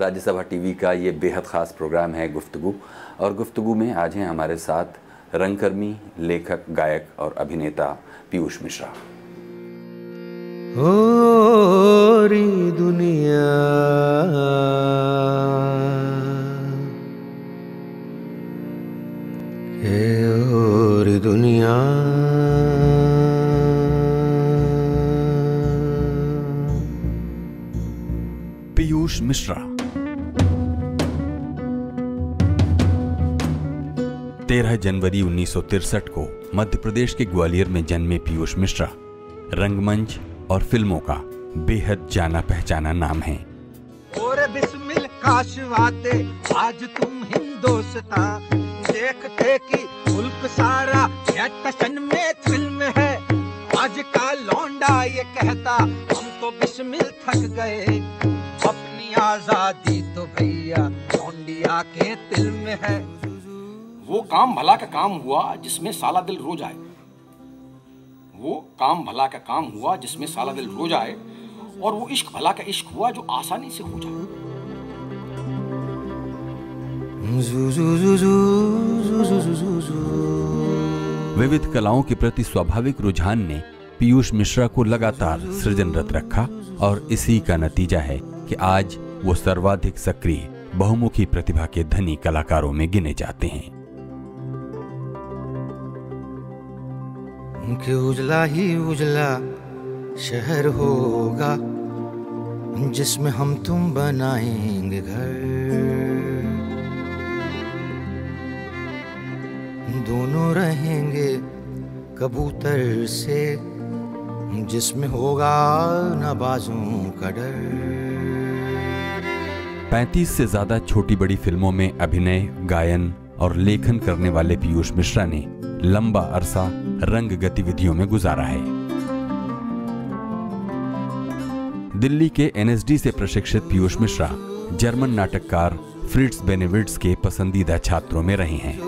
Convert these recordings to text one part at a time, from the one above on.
Rajya Sabha TV का ये बेहद ख़ास प्रोग्राम है गुफ्तगु। और गुफ्तगु में आज हैं हमारे साथ रंगकर्मी लेखक गायक और अभिनेता पीयूष मिश्रा। होरी दुनिया। हे दुनिया। पीयूष मिश्रा तेरह जनवरी 1963 को मध्य प्रदेश के ग्वालियर में जन्मे पीयूष मिश्रा। रंगमंच और फ़िल्मों का बेहद जाना पहचाना नाम है। और बिस्मिल काश वाते आज तुम हिंदोस्ता। देखते कि मुल्क सारा टशन में फ़िल्म है। आज का लौंडा ये कहता, हम तो बिस्मिल थक गए। अपनी आज़ादी तो भैया लौंडिया के दिल में है। वो काम भला का काम हुआ जिसमें साला दिल रोज आए वो काम भला का काम हुआ जिसमें साला दिल रोज आए और वो इश्क भला का इश्क हुआ जो आसानी से हो जाए। विविध कलाओं के प्रति स्वाभाविक रुझान ने पीयूष मिश्रा को लगातार सृजनरत रखा और इसी का नतीजा है कि आज वो सर्वाधिक सक्रिय बहुमुखी प्रतिभा के धनी कलाकारों में गिने जाते हैं। कि उजला ही उजला शहर होगा, जिसमें हम तुम बनाएँगे घर। दोनों रहेंगे कबूतर से, जिसमें होगा न बाजों का डर। 35 से ज़्यादा छोटी बड़ी फ़िल्मों में अभिनय, गायन और लेखन करने वाले पीयूष मिश्रा ने लंबा अरसा रंग गतिविधियों में गुजारा है। दिल्ली के एनएसडी से प्रशिक्षित पीयूष मिश्रा, जर्मन नाटककार फ्रिट्स बेनेविट्स के पसंदीदा छात्रों में रहे हैं।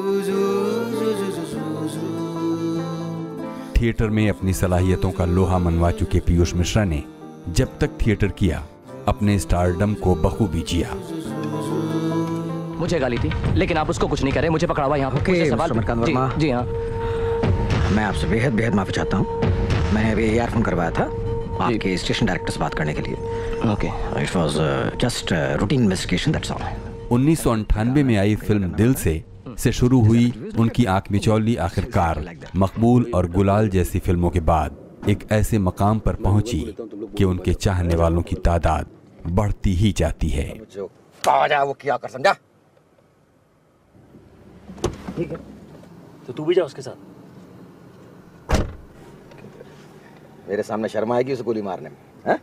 थिएटर में अपनी सलाहियतों का लोहा मनवा चुके पीयूष मिश्रा ने जब तक थिएटर किया, अपने स्टारडम को बखूबी जिया। मुझे गाली थी लेकिन आप उसको कुछ नहीं करे मुझे पकड़ा हुआ यहाँ सवाल जी, जी हाँ। मैं आपसे बेहद बेहद माफ़ी चाहता हूँ। मैंने अभी ईयरफोन करवाया था आपके स्टेशन डायरेक्टर से बात करने के लिए। Okay. It was just routine investigation that's all उन्नीस में आई फ़िल्म दिल से से शुरू हुई उनकी आँख मिचौली आखिरकार मकबूल और गुलाल जैसी फ़िल्मों के बाद एक ऐसे मकाम पर पहुँची कि उनके चाहने वालों की तादाद बढ़ती ही जाती है। वो किया कर समझा? ठीक है। तो तू भी जा उसके साथ। मेरे सामने शर्मा आएगी उसे गोली मारने में हैं?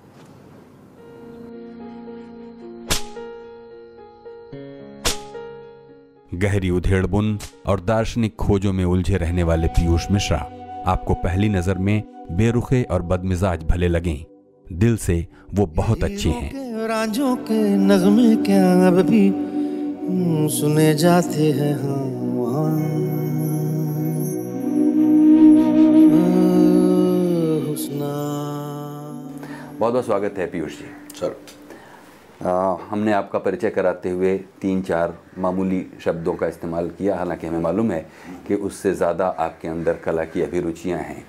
गहरी उधेड़बुन और दार्शनिक खोजों में उलझे रहने वाले पीयूष मिश्रा आपको पहली नज़र में बेरुखे और बदमिजाज भले लगें दिल से वो बहुत अच्छे हैं। राजों के नगमे क्या अब भी हम्म, सुने जाते हैं हाँ। बहुत बहुत स्वागत है पीयूष जी। सर। आ, हमने आपका परिचय कराते हुए तीन चार मामूली शब्दों का इस्तेमाल किया। हालाँकि हमें मालूम है कि उससे ज़्यादा आपके अंदर कला की अभिरुचियाँ हैं।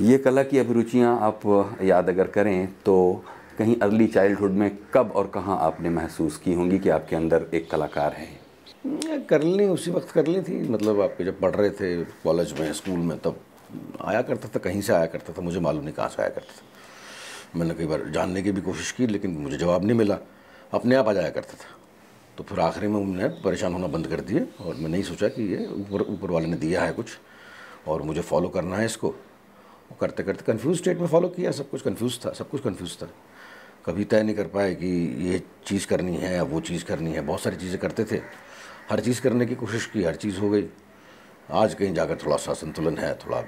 ये कला की अभिरुचियाँ आप याद अगर करें तो कहीं अर्ली चाइल्डहुड में कब और कहाँ आपने महसूस की होंगी कि आपके अंदर एक कलाकार है? कर ली उसी वक्त कर ली थी। मतलब आपके जब पढ़ रहे थे कॉलेज में स्कूल में तब आया करता था कहीं से आया करता था मुझे मालूम नहीं कहाँ से आया करता था। मैंने कई बार जानने की भी कोशिश की, लेकिन मुझे जवाब नहीं मिला। अपने आप आ जाया करता था। तो फिर आखिरी में उन्होंने परेशान होना बंद कर दिए, और मैं नहीं सोचा कि ये ऊपर ऊपर वाले ने दिया है कुछ, और मुझे फॉलो करना है इसको। करते करते कन्फ्यूज़ स्टेट में फॉलो किया, सब कुछ कन्फ्यूज़ था, सब कुछ कन्फ्यूज़ था। कभी तय नहीं कर पाए कि ये चीज़ करनी है या वो चीज़ करनी है। बहुत सारी चीज़ें करते थे। हर चीज़ करने की कोशिश की, हर चीज़ हो गई। आज कहीं जाकर थोड़ा सा संतुलन है, थोड़ा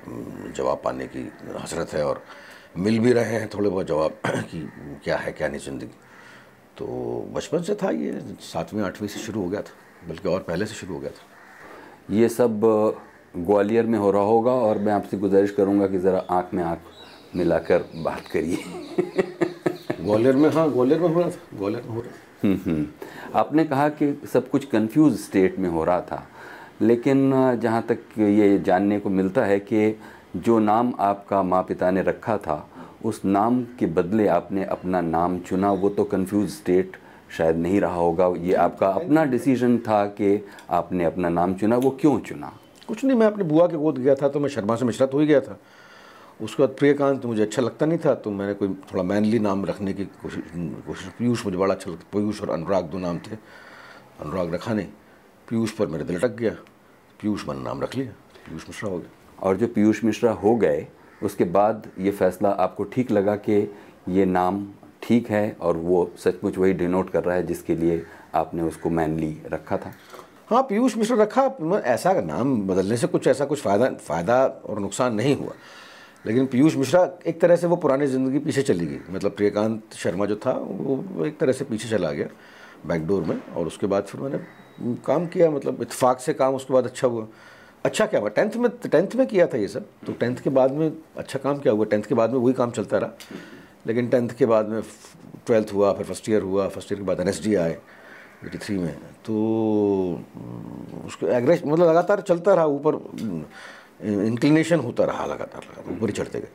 जवाब पाने की हसरत है, और मिल भी रहे हैं थोड़े बहुत जवाब कि क्या है क्या नहीं ज़िंदगी। तो बचपन से था ये सातवीं आठवीं से शुरू हो गया था बल्कि और पहले से शुरू हो गया था। ये सब ग्वालियर में हो रहा होगा और मैं आपसे गुजारिश करूँगा कि ज़रा आँख में आँख मिलाकर बात करिए। ग्वालियर में हाँ ग्वालियर में हो रहा था ग्वालियर में हो रहा था। हम्म, हम्म। आपने कहा कि सब कुछ कंफ्यूज स्टेट में हो रहा था लेकिन जहाँ तक ये जानने को मिलता है कि जो नाम आपका माँ पिता ने रखा था, उस नाम के बदले आपने अपना नाम चुना। वो तो कंफ्यूज स्टेट शायद नहीं रहा होगा। ये आपका अपना डिसीज़न था कि आपने अपना नाम चुना। वो क्यों चुना? कुछ नहीं, मैं अपनी बुआ के गोद गया था तो मैं शर्मा से मिश्रा तो ही गया था। उसके बाद प्रियकांत तो मुझे अच्छा लगता नहीं था तो मैंने कोई थोड़ा मैनली नाम रखने की कोशिश कोशिश पीयूष मुझे बड़ा अच्छा लगता पीयूष और अनुराग दो नाम थे। अनुराग रखा नहीं। पीयूष पर मेरे दिल अटक गया। पीयूष मैंने नाम रख लिया। पीयूष मिश्रा हो गया। और जो पीयूष मिश्रा हो गए, उसके बाद ये फैसला आपको ठीक लगा कि ये नाम ठीक है और वो सचमुच वही डिनोट कर रहा है जिसके लिए आपने उसको मैनली रखा था। हाँ पीयूष मिश्रा रखा ऐसा नाम बदलने से कुछ ऐसा कुछ फ़ायदा फ़ायदा और नुकसान नहीं हुआ। लेकिन पीयूष मिश्रा एक तरह से वो पुरानी ज़िंदगी पीछे चली गई। मतलब प्रियकांत शर्मा जो था, वो एक तरह से पीछे चला गया बैकडोर में और उसके बाद फिर मैंने काम किया मतलब इतफाक़ से काम उसके बाद अच्छा हुआ। अच्छा क्या हुआ? टेंथ में टेंथ में किया था ये सब। तो टेंथ के बाद में अच्छा काम क्या हुआ? टेंथ के बाद में वही काम चलता रहा। लेकिन टेंथ के बाद में ट्वेल्थ हुआ, फिर फ़र्स्ट ईयर हुआ फ़र्स्ट ईयर के बाद एन एस डी आए एटी थ्री में। तो उसको एग्रेस मतलब लगातार चलता रहा, ऊपर इंक्लिनेशन होता रहा लगातार लगातार, ऊपर ही चढ़ते गए।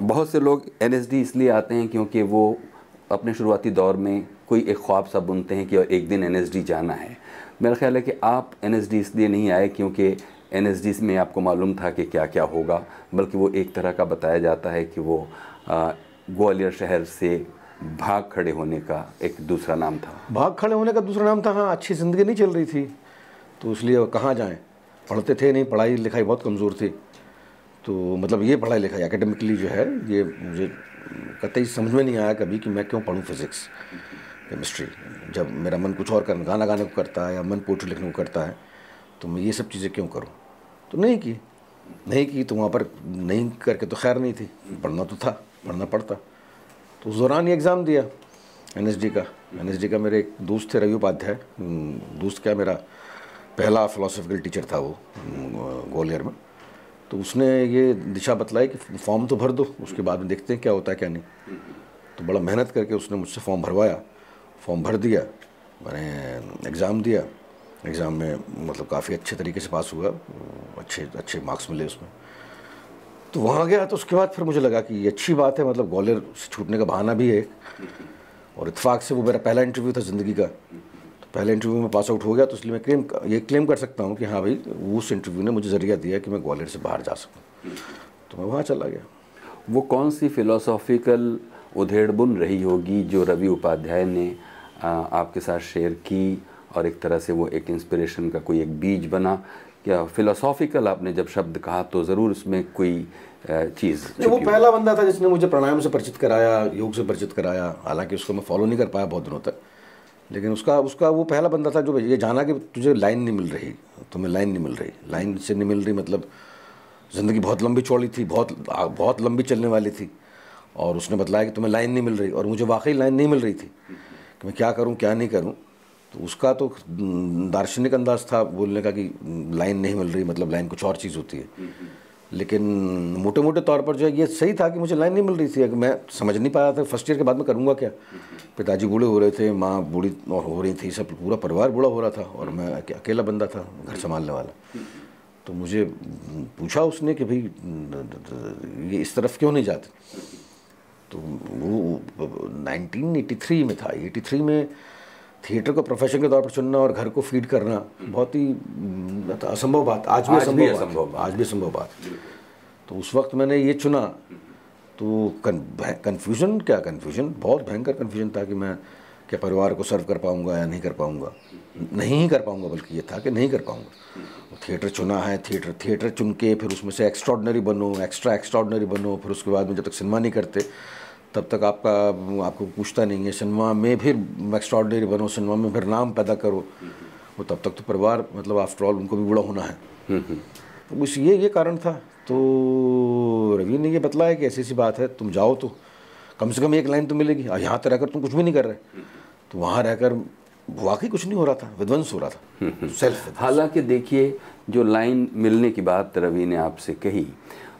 बहुत से लोग एन एस डी इसलिए आते हैं क्योंकि वो अपने शुरुआती दौर में कोई एक ख्वाब सा बुनते हैं कि एक दिन एन एस डी जाना है। मेरा ख्याल है कि आप एन एस डी इसलिए नहीं आए क्योंकि एन में आपको मालूम था कि क्या क्या होगा, बल्कि वो एक तरह का बताया जाता है कि वो ग्वालियर शहर से भाग खड़े होने का एक दूसरा नाम था। भाग खड़े होने का दूसरा नाम था? हाँ अच्छी ज़िंदगी नहीं चल रही थी। तो इसलिए कहाँ जाएँ? पढ़ते थे नहीं, पढ़ाई लिखाई बहुत कमज़ोर थी। तो मतलब ये पढ़ाई लिखाई एकेडमिकली जो है, ये मुझे कतई समझ में नहीं आया कभी कि मैं क्यों पढ़ूँ फिज़िक्स केमिस्ट्री जब मेरा मन कुछ और कर, गाना गाने को करता है या मन पोट्री लिखने को करता है तो मैं ये सब चीज़ें क्यों करूँ? तो नहीं की। नहीं की तो वहाँ पर नहीं करके तो खैर नहीं थी। पढ़ना तो था, पढ़ना पड़ता। तो उस दौरान ये एग्ज़ाम दिया एनएसडी का। एनएसडी का मेरे एक दोस्त थे, रवि उपाध्याय। दोस्त क्या मेरा पहला फ़िलासफिकल टीचर था वो ग्वालियर में। तो उसने ये दिशा बतलाई कि फॉर्म तो भर दो, उसके बाद में देखते हैं क्या होता है, क्या नहीं। तो बड़ा मेहनत करके उसने मुझसे फॉर्म भरवाया। फॉर्म भर दिया, मैंने एग्ज़ाम दिया। एग्ज़ाम में मतलब काफ़ी अच्छे तरीके से पास हुआ, अच्छे अच्छे मार्क्स मिले उसमें। तो वहाँ गया तो उसके बाद फिर मुझे लगा कि ये अच्छी बात है मतलब ग्वालियर से छूटने का बहाना भी है। और इतफाक़ से वो मेरा पहला इंटरव्यू था ज़िंदगी का। तो पहले इंटरव्यू में पास आउट हो गया तो इसलिए मैं क्लेम, ये क्लेम कर सकता हूँ कि हाँ भाई, उस इंटरव्यू ने मुझे ज़रिया दिया कि मैं ग्वालियर से बाहर जा सकूँ। तो मैं वहाँ चला गया। वो कौन सी फ़िलोसॉफिकल उधेड़ बुन रही होगी जो रवि उपाध्याय ने आपके साथ शेयर की? और एक तरह से वो एक इंस्पिरेशन का कोई एक बीज बना। क्या फिलोसॉफिकल आपने जब शब्द कहा तो ज़रूर उसमें कोई चीज़ वो पहला बंदा था जिसने मुझे प्राणायाम से परिचित कराया योग से परिचित कराया। हालाँकि उसको मैं फॉलो नहीं कर पाया बहुत दिनों तक। लेकिन उसका उसका वो पहला बंदा था जो ये जाना कि तुझे लाइन नहीं मिल रही। तुम्हें लाइन नहीं मिल रही। लाइन से नहीं मिल रही मतलब ज़िंदगी बहुत लंबी चौड़ी थी बहुत बहुत लंबी चलने वाली थी। और उसने बतलाया कि तुम्हें लाइन नहीं मिल रही और मुझे वाकई लाइन नहीं मिल रही थी। कि मैं क्या करूँ क्या नहीं करूँ? तो उसका तो दार्शनिक अंदाज था बोलने का कि लाइन नहीं मिल रही मतलब लाइन कुछ और चीज़ होती है। लेकिन मोटे मोटे तौर पर जो है, ये सही था कि मुझे लाइन नहीं मिल रही थी। कि मैं समझ नहीं पाया था फ़र्स्ट ईयर के बाद में करूँगा क्या? पिताजी बूढ़े हो रहे थे, माँ बूढ़ी और हो रही थी, सब पूरा परिवार बूढ़ा हो रहा था और मैं अकेला बंदा था, घर संभालने वाला। तो मुझे पूछा उसने कि भाई, ये इस तरफ़ क्यों नहीं जाते? तो वो 1983 में था। 83 में थिएटर को प्रोफेशन के तौर पर चुनना और घर को फ़ीड करना बहुत ही असंभव बात। आज भी असंभव बात। आज भी असंभव बात। तो उस वक्त मैंने ये चुना। तो कन्फ्यूज़न क्या कन्फ्यूज़न बहुत भयंकर कन्फ्यूज़न था कि मैं क्या परिवार को सर्व कर पाऊँगा या नहीं कर पाऊँगा। नहीं ही कर पाऊँगा बल्कि ये था कि नहीं कर पाऊँगा। थिएटर चुना है थिएटर थिएटर चुन के फिर उसमें से एक्स्ट्रॉडनरी बनो एक्स्ट्रा एक्स्ट्रॉडनरी बनो फिर उसके बाद में जब तक सिनेमा नहीं करते तब तक आपका आपको पूछता नहीं है सिनेमा में फिर एक्स्ट्रॉडनरी बनो सिनेमा में फिर नाम पैदा करो। वो तब तक तो परिवार मतलब आफ्टर ऑल उनको भी बड़ा होना है। तो बस ये ये कारण था। तो रवि ने ये बतलाया कि ऐसी ऐसी बात है तुम जाओ तो। कम से कम एक लाइन तो मिलेगी। और यहाँ तो रहकर तुम कुछ भी नहीं कर रहे। तो वहाँ रहकर वाकई कुछ नहीं हो रहा था विध्वंस हो रहा था। सेल्फ हालाँकि देखिए जो लाइन मिलने की बात रवि ने आपसे कही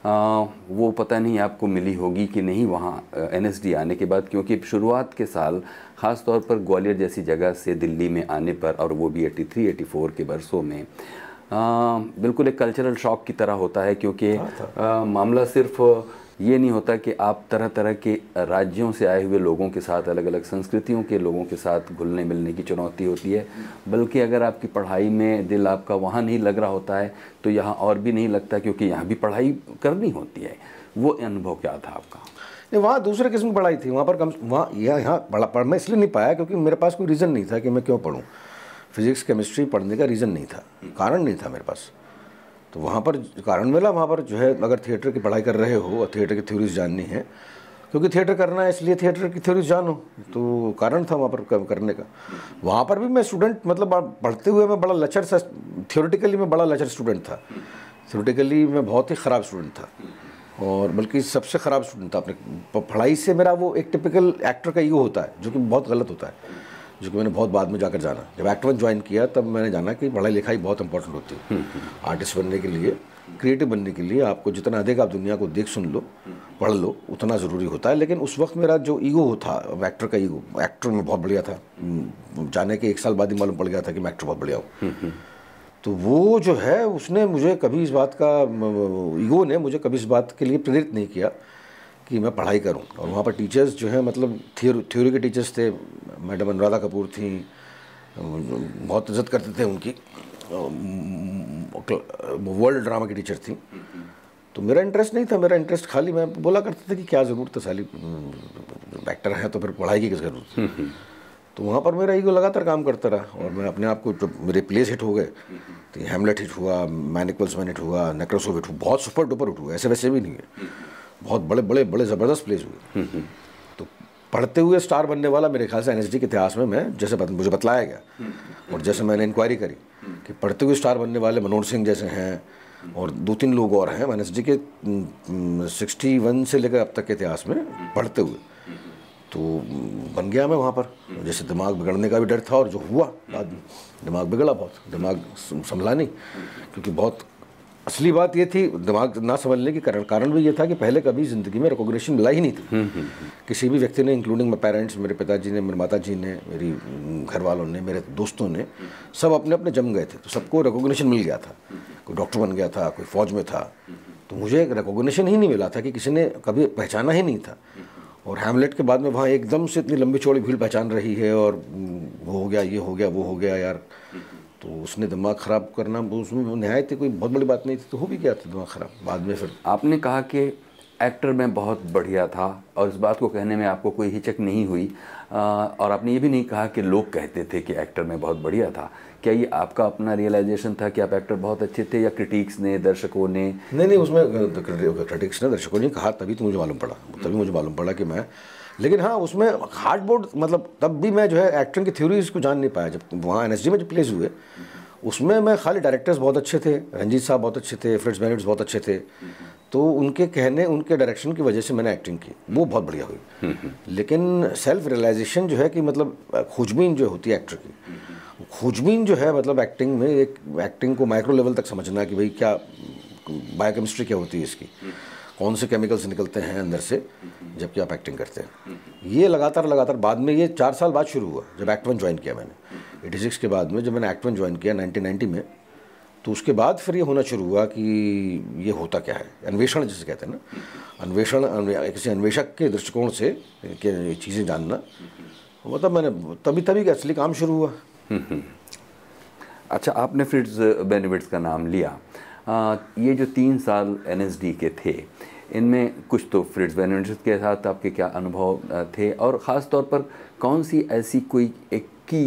वो पता नहीं आपको मिली होगी कि नहीं वहाँ एनएसडी आने के बाद क्योंकि शुरुआत के साल ख़ास तौर पर ग्वालियर जैसी जगह से दिल्ली में आने पर और वो भी 83 84 के बरसों में आ, बिल्कुल एक कल्चरल शॉक की तरह होता है क्योंकि आ, मामला सिर्फ़ ये नहीं होता कि आप तरह तरह के राज्यों से आए हुए लोगों के साथ अलग अलग संस्कृतियों के लोगों के साथ घुलने मिलने की चुनौती होती है। बल्कि अगर आपकी पढ़ाई में दिल आपका वहाँ नहीं लग रहा होता है तो यहाँ और भी नहीं लगता क्योंकि यहाँ भी पढ़ाई करनी होती है। वो अनुभव क्या था आपका? वहाँ दूसरे किस्म की पढ़ाई थी। वहाँ पर कम वहाँ यहाँ यहाँ पढ़ा पढ़, मैं इसलिए नहीं पाया क्योंकि मेरे पास कोई रीज़न नहीं था कि मैं क्यों पढ़ूँ। फिजिक्स, केमिस्ट्री पढ़ने का रीज़न नहीं था। कारण नहीं था मेरे पास। तो वहाँ पर कारण मिला, वहाँ पर जो है अगर थिएटर की पढ़ाई कर रहे हो और थिएटर की थ्योरीज जाननी है, क्योंकि थिएटर करना है इसलिए थिएटर की थ्योरीज जानो तो कारण था वहाँ पर करने का। वहाँ पर भी मैं स्टूडेंट मतलब पढ़ते हुए मैं बड़ा लचर सा थियोरेटिकली मैं बड़ा लचर स्टूडेंट था। थियोरेटिकली मैं बहुत ही ख़राब स्टूडेंट था। और बल्कि सबसे ख़राब स्टूडेंट था अपने। पढ़ाई से मेरा वो एक टिपिकल एक्टर का ईगो होता है, जो कि बहुत गलत होता है। जो कि मैंने बहुत बाद में जाकर जाना। जब एक्ट वन ज्वाइन किया, तब मैंने जाना कि पढ़ाई लिखाई बहुत इंपॉर्टेंट होती है। आर्टिस्ट बनने के लिए क्रिएटिव बनने के लिए आपको जितना अधिक आप दुनिया को देख सुन लो, पढ़ लो, उतना ज़रूरी होता है। लेकिन उस वक्त मेरा जो ईगो था एक्टर का ईगो एक्टर में बहुत बढ़िया था। जाने के एक साल बाद ही मालूम पड़ गया था कि मैं एक्टर बहुत बढ़िया हूँ। तो वो जो है, उसने मुझे कभी इस बात का ईगो ने मुझे कभी इस बात के लिए प्रेरित नहीं किया। कि मैं पढ़ाई करूँ। और वहाँ पर टीचर्स जो है मतलब थियोरी थ्योरी के टीचर्स थे, मैडम अनुराधा कपूर थी, बहुत इज़्ज़त करते थे उनकी वर्ल्ड ड्रामा की टीचर थी। तो मेरा इंटरेस्ट नहीं था, मेरा इंटरेस्ट खाली मैं बोला करता था कि क्या ज़रूरत है साली एक्टर है तो फिर पढ़ाई की किस ज़रूरत तो वहाँ पर मेरा ईगो लगातार काम करता रहा और मैं अपने आप को जब मेरे प्लेस हिट हो गए तो हेमलेट हिट हुआ मैनिकल्स मैन हिट हुआ नेक्रोसो हिट हुआ, बहुत सुपर डुपर हिट हुआ, ऐसे वैसे भी नहीं है। बहुत बड़े बड़े बड़े ज़बरदस्त प्लेस हुए। तो पढ़ते हुए स्टार बनने वाला मेरे ख्याल से एन के इतिहास में मैं जैसे बत, मुझे बतलाया गया। और जैसे मैंने इंक्वायरी करी कि पढ़ते हुए स्टार बनने वाले मनोहर सिंह जैसे हैं और दो तीन लोग और हैं एन के सिक्सटी वन से लेकर अब तक के इतिहास में पढ़ते हुए। तो बन गया मैं वहाँ पर। जैसे दिमाग बिगड़ने का भी डर था और जो हुआ बाद में दिमाग बिगड़ा बहुत। दिमाग संभला नहीं क्योंकि बहुत असली बात ये थी दिमाग ना समझने के कारण कारण भी ये था कि पहले कभी ज़िंदगी में रिकॉग्निशन मिला ही नहीं था। हम्म, हम्म, हम्म। किसी भी व्यक्ति ने इंक्लूडिंग मेरे पेरेंट्स मेरे पिताजी ने मेरे माता जी ने मेरी घर वालों ने मेरे दोस्तों ने सब अपने अपने जम गए थे। तो सबको रिकॉग्निशन मिल गया था। कोई डॉक्टर बन गया था कोई फौज में था। तो मुझे रिकॉग्निशन ही नहीं मिला था कि किसी ने कभी पहचाना ही नहीं था। और हैमलेट के बाद में वहाँ एकदम से इतनी लंबी चौड़ी भीड़ पहचान रही है और वो हो गया ये हो गया वो हो गया यार। तो उसने दिमाग ख़राब करना वो उसमें नहायत कोई बहुत बड़ी बात नहीं थी तो हो भी गया था दिमाग ख़राब। बाद में फिर आपने कहा कि एक्टर में बहुत बढ़िया था और इस बात को कहने में आपको कोई हिचक नहीं हुई। आ, और आपने ये भी नहीं कहा कि लोग कहते थे कि एक्टर में बहुत बढ़िया था। क्या ये आपका अपना रियलाइजेशन था कि आप एक्टर बहुत अच्छे थे या क्रिटिक्स ने दर्शकों ने? नहीं नहीं उसमें क्रिटिक्स ने दर्शकों ने कहा तभी तो मुझे मालूम पड़ा। तभी मुझे मालूम पड़ा कि मैं लेकिन हाँ उसमें हार्डबोर्ड मतलब तब भी मैं जो है एक्टिंग की थ्योरीज को जान नहीं पाया। जब वहाँ एन में जब प्लेस हुए, उसमें मैं खाली डायरेक्टर्स बहुत अच्छे थे रंजीत साहब बहुत अच्छे थे फ्रिट्स बेनिट्स बहुत अच्छे थे। तो उनके कहने, उनके डायरेक्शन की वजह से मैंने एक्टिंग की। वो बहुत बढ़िया हुई। लेकिन सेल्फ रियलाइजेशन जो है कि मतलब खोजबीन जो होती है एक्टर की खोजबीन जो है मतलब एक्टिंग में एक एक्टिंग को माइक्रो लेवल तक समझना कि भाई क्या बायोकेमिस्ट्री क्या होती है इसकी। कौन से केमिकल्स निकलते हैं अंदर से, जबकि आप एक्टिंग करते हैं। ये लगातार लगातार, बाद में ये चार साल बाद शुरू हुआ, जब एक्ट वन ज्वाइन किया मैंने। एटी सिक्स के बाद में जब मैंने एक्ट वन ज्वाइन किया नाइनटीन नाइन्टी में तो उसके बाद फिर ये होना शुरू हुआ कि ये होता क्या है। अन्वेषण जिसे कहते हैं ना। अन्वेषण किसी अन्वेषक के दृष्टिकोण से चीज़ें जानना। मतलब मैंने तभी तभी असली काम शुरू हुआ। अच्छा आपने फ्रिट्स बेनिफिट्स का नाम लिया। ये जो तीन साल एनएसडी के थे, इनमें कुछ तो फ्रिट्स बेनिफिट्स के साथ आपके क्या अनुभव थे? और ख़ास तौर पर कौन सी ऐसी कोई एक की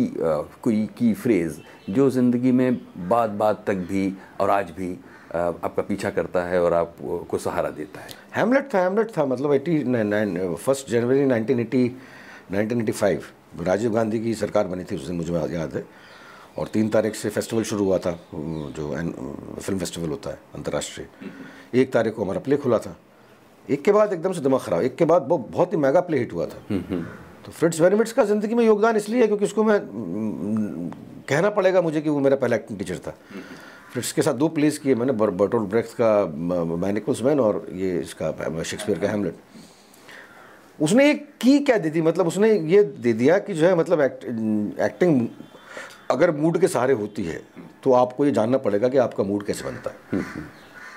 कोई की फ्रेज़ जो ज़िंदगी में बात बात तक भी और आज भी आपका पीछा करता है और आपको सहारा देता है? हेमलेट था हेमलेट था मतलब एटी फ़र्स्ट जनवरी nineteen eighty nineteen eighty five Rajiv Gandhi की सरकार बनी थी, उस दिन मुझे याद है। और तीन तारीख से फेस्टिवल शुरू हुआ था जो फ़िल्म फेस्टिवल होता है अंतर्राष्ट्रीय। एक तारीख को हमारा प्ले खुला था। एक के बाद एकदम से दिमाग खराब एक के बाद वो बहुत ही मेगा प्ले हिट हुआ था। तो फ्रिट्स वेनिमिट्स का ज़िंदगी में योगदान इसलिए है क्योंकि उसको मैं कहना पड़ेगा मुझे कि वो मेरा पहला एक्टिंग टीचर था। फ्रिट्स के साथ दो प्लेस किए मैंने बर्टोल ब्रेक्स का मैनिकल्स मैन और ये इसका शेक्सपियर का हेमलेट उसने एक की क्या दे दी मतलब उसने ये दे दिया कि जो है मतलब एक्ट, एक्टिंग अगर मूड के सहारे होती है तो आपको ये जानना पड़ेगा कि आपका मूड कैसे बनता है।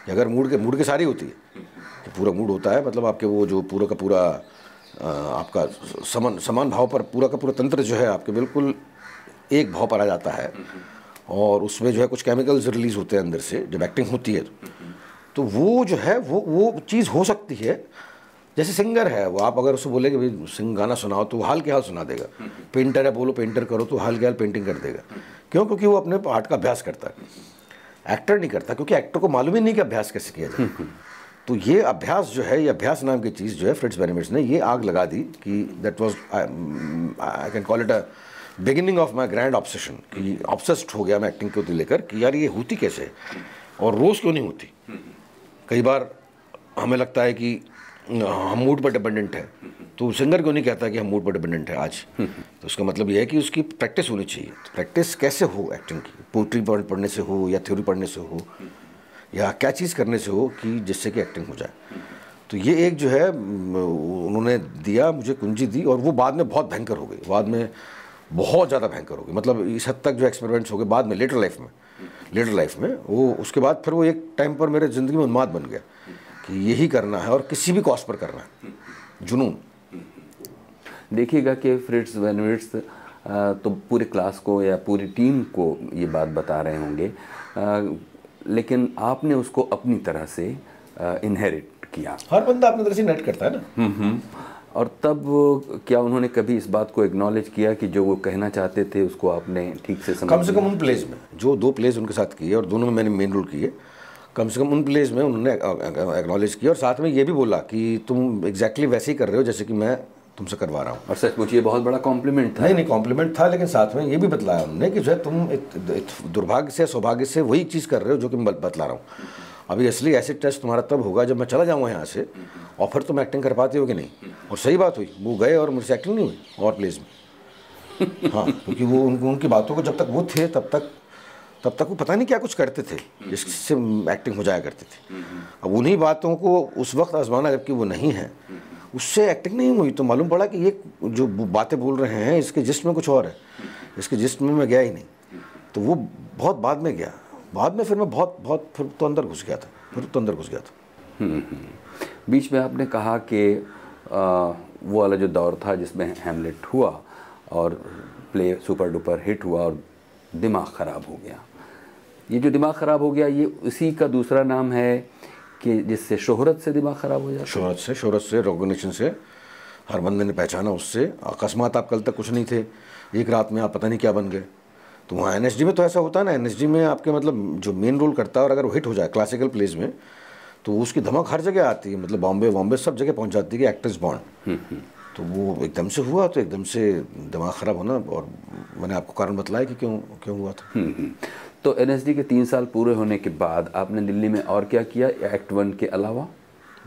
अगर मूड के मूड के सहारे होती है कि पूरा मूड होता है मतलब आपके वो जो पूरा का पूरा आपका समान समान भाव पर पूरा का पूरा तंत्र जो है आपके बिल्कुल एक भाव पर आ जाता है। और उसमें जो है कुछ केमिकल्स रिलीज़ होते हैं अंदर से जब एक्टिंग होती है तो वो जो है वो वो चीज़ हो सकती है जैसे सिंगर है वो आप अगर उसको बोले कि भाई सिंग गाना सुनाओ तो हाल के हाल सुना देगा। पेंटर है बोलो पेंटर करो तो हाल के हाल पेंटिंग कर देगा। क्यों? क्योंकि वो अपने आर्ट का अभ्यास करता है। एक्टर नहीं करता क्योंकि एक्टर को मालूम ही नहीं कि अभ्यास कैसे किया जाए। तो ये अभ्यास जो है ये अभ्यास नाम की चीज़ जो है फ्रिट्स बेनिमिट्स ने ये आग लगा दी कि that was I can call it a beginning of my grand obsession कि ऑब्सेस्ड हो गया मैं एक्टिंग को लेकर कि यार ये होती कैसे? और रोज़ क्यों नहीं होती? कई बार हमें लगता है कि हम मूड पर डिपेंडेंट है। तो सिंगर क्यों नहीं कहता कि हम मूड पर डिपेंडेंट है आज? तो उसका मतलब यह है कि उसकी प्रैक्टिस होनी चाहिए। तो प्रैक्टिस कैसे हो एक्टिंग की? पोइट्री पढ़ने से हो या थ्योरी पढ़ने से हो? या क्या चीज़ करने से हो कि जिससे कि एक्टिंग हो जाए? तो ये एक जो है उन्होंने दिया, मुझे कुंजी दी और वो बाद में बहुत भयंकर हो गई। बाद में बहुत ज़्यादा भयंकर हो गई। मतलब इस हद तक जो एक्सपेरिमेंट्स हो गए बाद में लेटर लाइफ में। लेटर लाइफ में, वो, उसके बाद फिर वो एक टाइम पर मेरे ज़िंदगी में उन्माद बन गया। कि यही करना है और किसी भी कॉस्ट पर करना है। जुनून। देखिएगा कि फ्रिट्स वेनविट्स तो पूरे क्लास को या पूरी टीम को ये बात बता रहे होंगे। लेकिन आपने उसको अपनी तरह से इनहेरिट किया। हर बंदा अपनी तरह से नेट करता है ना? हम्म, हम्म। और तब क्या उन्होंने कभी इस बात को एक्नॉलेज किया कि जो वो कहना चाहते थे उसको आपने ठीक से समझ कम से कम उन प्लेज में। जो दो प्लेज उनके साथ किए और दोनों में मैंने मेन रोल किए कम से कम उन प्लेज में उन्होंने एक्नॉलेज किया और साथ में ये भी बोला कि तुम एग्जैक्टली exactly वैसे ही कर रहे हो जैसे कि मैं तुमसे करवा रहा हूँ। और सचमुच ये बहुत बड़ा कॉम्प्लीमेंट था। नहीं नहीं कॉम्प्लीमेंट था लेकिन साथ में ये भी बतलाया उन्होंने कि जो है तुम दुर्भाग्य से सौभाग्य से वही चीज़ कर रहे हो जो कि मैं बतला रहा हूँ। अभी असली ऐसे टेस्ट तुम्हारा तब होगा जब मैं चला जाऊँगा यहाँ से और फिर तुम एक्टिंग कर पाते हो कि नहीं? और सही बात हुई वो गए और मुझसे एक्टिंग नहीं हुई और प्लेज में। हाँ क्योंकि वो उन, उनकी बातों को जब तक वो थे तब तक तब तक वो पता नहीं क्या कुछ करते थे जिससे एक्टिंग हो जाया करती थी। अब उन्हीं बातों को उस वक्त आजमाना जबकि वो नहीं है उससे एक्टिंग नहीं हुई तो मालूम पड़ा कि ये जो बातें बोल रहे हैं इसके जिस्म में कुछ और है इसके जिस्म में मैं गया ही नहीं। तो वो बहुत बाद में गया। बाद में फिर मैं बहुत बहुत फिर तो अंदर घुस गया था फिर तो अंदर घुस गया था। हम्म, हम्म। बीच में आपने कहा कि वो वाला जो दौर था जिसमें हेमलेट हुआ और प्ले सुपर डुपर हिट हुआ और दिमाग ख़राब हो गया। ये जो दिमाग ख़राब हो गया ये उसी का दूसरा नाम है कि जिससे शोहरत से दिमाग ख़राब हो जाए शोहरत से शोहरत से रिकॉग्निशन से। हर बंदे ने पहचाना उससे। अकस्मात आप कल तक कुछ नहीं थे। एक रात में आप पता नहीं क्या बन गए। तो वहाँ एन में तो ऐसा होता है ना एन में आपके मतलब जो मेन रोल करता है और अगर वो हिट हो जाए क्लासिकल प्लेस में तो उसकी धमक हर जगह आती है। मतलब बॉम्बे वॉम्बे सब जगह पहुँच जाती है कि एक्ट्रेस बॉन्ड तो वो एकदम से हुआ तो एकदम से दिमाग ख़राब होना और मैंने आपको कारण बतलाया कि क्यों क्यों हुआ था। हम्म, हम्म। तो एनएसडी के तीन साल पूरे होने के बाद आपने दिल्ली में और क्या किया एक्ट वन के अलावा?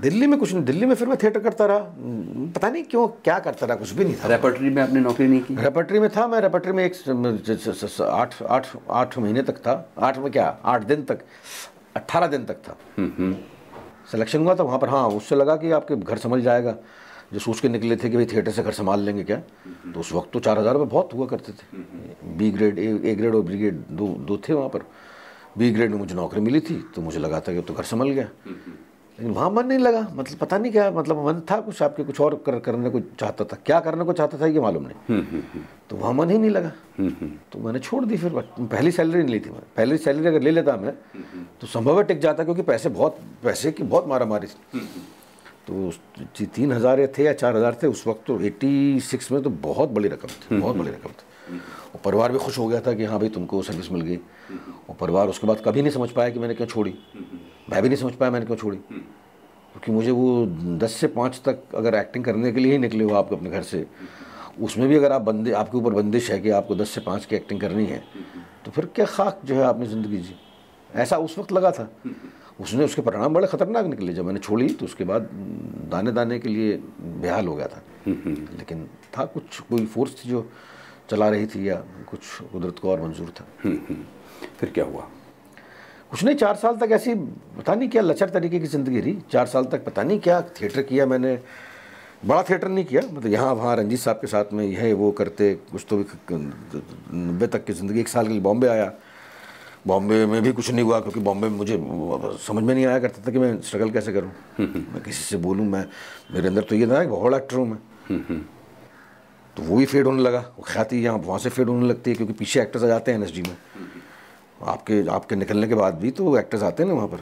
दिल्ली में कुछ नहीं दिल्ली में फिर मैं थिएटर करता रहा। पता नहीं क्यों क्या करता रहा कुछ भी नहीं था। रेपर्टरी में आपने नौकरी नहीं की? रेपर्टरी में था मैं रेपर्टरी में एक आठ आठ आठ महीने तक था। आठ में क्या आठ दिन तक अट्ठारह दिन तक था। Selection hmm, hmm. हुआ था वहाँ पर हाँ उससे लगा कि आपके घर समझ जाएगा। जो सोच के निकले थे कि भाई थिएटर से घर संभाल लेंगे क्या? तो उस वक्त तो चार हज़ार रुपये बहुत हुआ करते थे। B grade A A grade और बी ग्रेड दो दो थे वहाँ पर। बी ग्रेड में मुझे नौकरी मिली थी तो मुझे लगा था कि तो घर संभल गया। लेकिन वहाँ मन नहीं लगा मतलब पता नहीं क्या मतलब मन था कुछ आपके कुछ और कर, करने को चाहता था। क्या करने को चाहता था ये मालूम नहीं। तो वहाँ मन ही नहीं लगा। तो मैंने छोड़ दी फिर पहली सैलरी नहीं ली थी मैं पहली सैलरी अगर ले लेता मैं तो संभव है टिक जाता क्योंकि पैसे बहुत पैसे की बहुत मारा मारी थी। तो तीन हज़ार थे या चार हज़ार थे उस वक्त तो एट्टी सिक्स में तो बहुत बड़ी रकम थी बहुत बड़ी रकम थी। और परिवार भी खुश हो गया था कि हाँ भाई तुमको सर्विस मिल गई। और परिवार उसके बाद कभी नहीं समझ पाया कि मैंने क्यों छोड़ी। मैं भी नहीं समझ पाया मैंने क्यों छोड़ी। क्योंकि मुझे वो दस से पाँच तक अगर एक्टिंग करने के लिए ही निकले हो आप अपने घर से उसमें भी अगर आप बंदे आपके ऊपर बंदिश है कि आपको दस से पाँच की एक्टिंग करनी है तो फिर क्या खाक जो है आपने ज़िंदगी जी। ऐसा उस वक्त लगा था। उसने उसके परिणाम बड़े ख़तरनाक निकले। जब मैंने छोड़ी तो उसके बाद दाने दाने के लिए बेहाल हो गया था। लेकिन था कुछ कोई फोर्स थी जो चला रही थी या कुछ कुदरत को और मंजूर था। फिर क्या हुआ? कुछ नहीं चार साल तक ऐसी पता नहीं क्या लचर तरीके की ज़िंदगी रही। चार साल तक पता नहीं क्या थिएटर किया मैंने। बड़ा थिएटर नहीं किया मतलब यहाँ वहाँ रंजीत साहब के साथ में यह वो करते कुछ तो भी नब्बे तक की ज़िंदगी। एक साल के लिए बॉम्बे आया। बॉम्बे में भी कुछ नहीं हुआ क्योंकि बॉम्बे में मुझे समझ में नहीं आया करता था कि मैं स्ट्रगल कैसे करूँ। मैं किसी से बोलूँ, मैं, मेरे अंदर तो ये था कि बहुत एक्टर हूँ मैं। तो वो भी फेड होने लगा। ख्याति यहाँ वहाँ से फेड होने लगती है क्योंकि पीछे एक्टर्स आ जाते हैं एन में। आपके आपके निकलने के बाद भी तो एक्टर्स आते हैं ना वहाँ पर।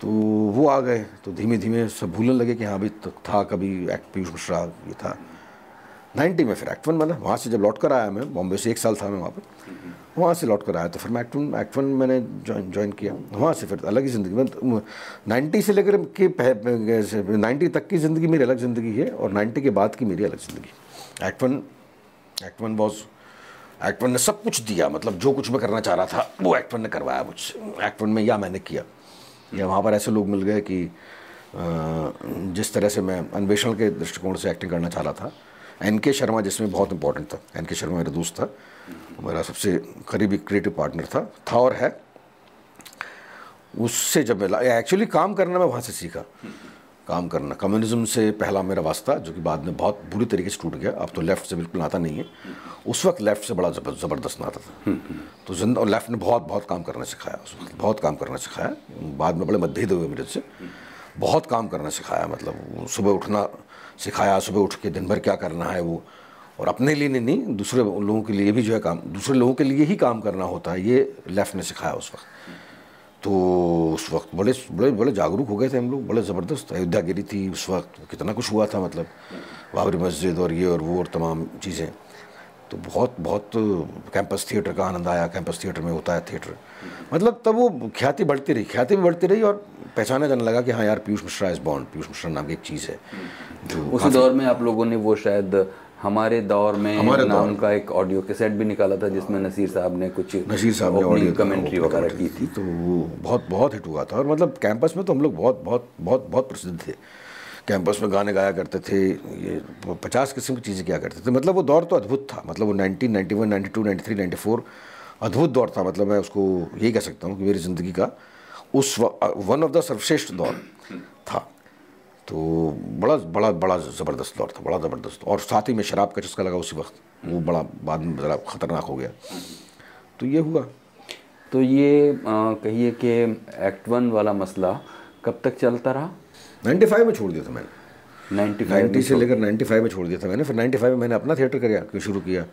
तो वो आ गए। तो धीमे धीमे सब भूलने लगे कि हाँ अभी तो था कभी एक्ट पीयूष मिश्रा, ये था। नाइन्टी में फिर एक्ट वन बना, वहाँ से जब लौट कर आया मैं, बॉम्बे से एक साल था मैं वहाँ पर, वहाँ से लौट कर आया तो फिर मैं एक्ट वन एक्ट वन मैंने ज्वाइन ज्वाइन किया। वहाँ से फिर अलग ही ज़िंदगी में नाइन्टी से लेकर के नाइन्टी तक की ज़िंदगी मेरी अलग ज़िंदगी है और नाइन्टी के बाद की मेरी अलग ज़िंदगी। Act One Act One was Act One ने सब कुछ दिया मतलब जो कुछ मैं करना चाह रहा था, वो एक्ट वन ने करवाया मुझसे। एक्ट वन में या मैंने किया। या वहाँ पर ऐसे लोग मिल गए कि जिस तरह से मैं अन्वेषण के दृष्टिकोण से एक्टिंग करना चाह रहा था एन के शर्मा जिसमें बहुत इंपॉर्टेंट था। एन के शर्मा मेरा दोस्त था। मेरा सबसे करीबी क्रिएटिव पार्टनर था। था और है। उससे जब मैं एक्चुअली काम करना मैं वहाँ से सीखा। काम करना। कम्युनिज्म से पहला मेरा वास्ता, जो कि बाद में बहुत बुरी तरीके से टूट गया। अब तो लेफ़्ट से बिल्कुल आता नहीं है। उस वक्त लेफ़्ट से बड़ा ज़बरदस्त आता था। तो ज़िंदा, और लेफ़्ट ने बहुत बहुत काम करना सिखाया। उस वक्त बहुत काम करना सिखाया। बाद में बड़े मतभेद हुए मेरे से। बहुत काम करना सिखाया। मतलब सुबह उठना सिखाया, सुबह उठ के दिन भर क्या करना है वो। और अपने लिए नहीं दूसरे लोगों के लिए भी जो है काम, दूसरे लोगों के लिए ही काम करना होता है। ये लेफ़्ट ने सिखाया उस वक्त। तो उस वक्त बड़े बड़े बड़े जागरूक हो गए थे हम लोग, बड़े ज़बरदस्त अयोध्या गिरी थी उस वक्त। कितना कुछ हुआ था मतलब बाबरी मस्जिद और ये और वो और तमाम चीज़ें। तो बहुत बहुत कैंपस थिएटर का आनंद आया कैंपस थिएटर में होता है थिएटर मतलब तब वो ख्याति बढ़ती रही ख्याति भी बढ़ती रही और पहचाना जाने लगा कि हाँ यार पीयूष मिश्रा इज़ बॉन्ड पीयूष मिश्रा नाम की एक चीज़ है जो उसी दौर में आप लोगों ने वो शायद हमारे दौर में हमारे नाम दौर। का एक ऑडियो कैसेट भी निकाला था जिसमें नसीर साहब ने कुछ नसीर साहब ने ऑडियो कमेंट्री वगैरह की थी। तो वो बहुत बहुत हिट हुआ था और मतलब कैंपस में तो हम लोग बहुत बहुत बहुत बहुत प्रसिद्ध थे। कैंपस में गाने गाया करते थे, ये पचास किस्म की चीज़ें किया करते थे। मतलब वो दौर तो अद्भुत था। मतलब वो nineteen, ninety one, ninety two, ninety three, ninety four अद्भुत दौर था। मतलब मैं उसको यही कह सकता हूँ कि मेरी ज़िंदगी का उस वन ऑफ़ द सर्वश्रेष्ठ दौर था। तो बड़ा बड़ा बड़ा ज़बरदस्त दौर था, बड़ा ज़बरदस्त। और साथ ही में शराब का चस्का लगा उसी वक्त। वो बड़ा, बाद में ज़रा ख़तरनाक हो गया। तो ये हुआ। तो ये कहिए कि एक्ट वन वाला मसला कब तक चलता रहा? नाइन्टी फाइव में छोड़ दिया था मैंने। नाइन्टी नाइन्टी से लेकर नाइन्टी फाइव में छोड़ दिया था मैंने। फिर नाइन्टी फाइव में मैंने अपना थिएटर किया शुरू किया?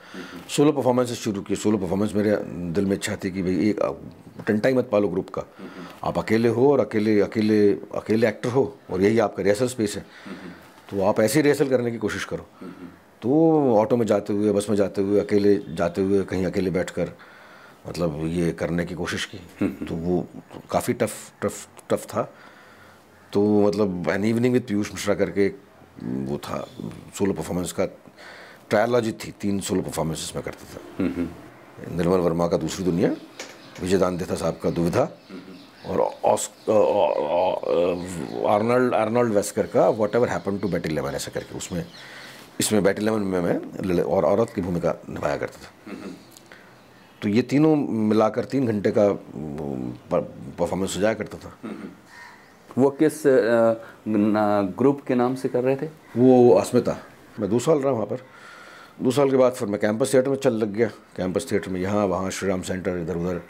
सोलो परफॉर्मेंस शुरू किए। सोलो परफॉर्मेंस मेरे दिल में इच्छा थी कि भाई एक टंटा ही मत पालो ग्रुप का। आप अकेले हो और अकेले अकेले अकेले एक्टर हो और यही आपका रिहर्सल स्पेस है। तो आप ऐसे रिहर्सल करने की कोशिश करो। तो ऑटो में जाते हुए बस में जाते हुए अकेले जाते हुए कहीं अकेले बैठ कर मतलब ये करने की कोशिश की। तो वो काफ़ी टफ टफ टफ था। तो मतलब an evening with Piyush Mishra करके वो था सोलो परफॉर्मेंस का ट्रायलॉजी थी तीन सोलो परफॉर्मेंसेस में करता था। निर्मल वर्मा का दूसरी दुनिया विजय दानदेथा साहब का दुविधा और आर्नल्ड आर्नल्ड वेस्कर का whatever happen to bat eleven ऐसा करके उसमें इसमें बैट इलेवन में मैं और औरत की भूमिका निभाया करता था। तो ये तीनों मिलाकर तीन घंटे का परफॉर्मेंस हो जाया करता था। वो किस ग्रुप के नाम से कर रहे थे? वो अस्मिता। मैं दो साल रहा वहाँ पर। दो साल के बाद फिर मैं कैंपस थिएटर में चल लग गया। कैंपस थिएटर में यहाँ, वहाँ श्रीराम सेंटर इधर उधर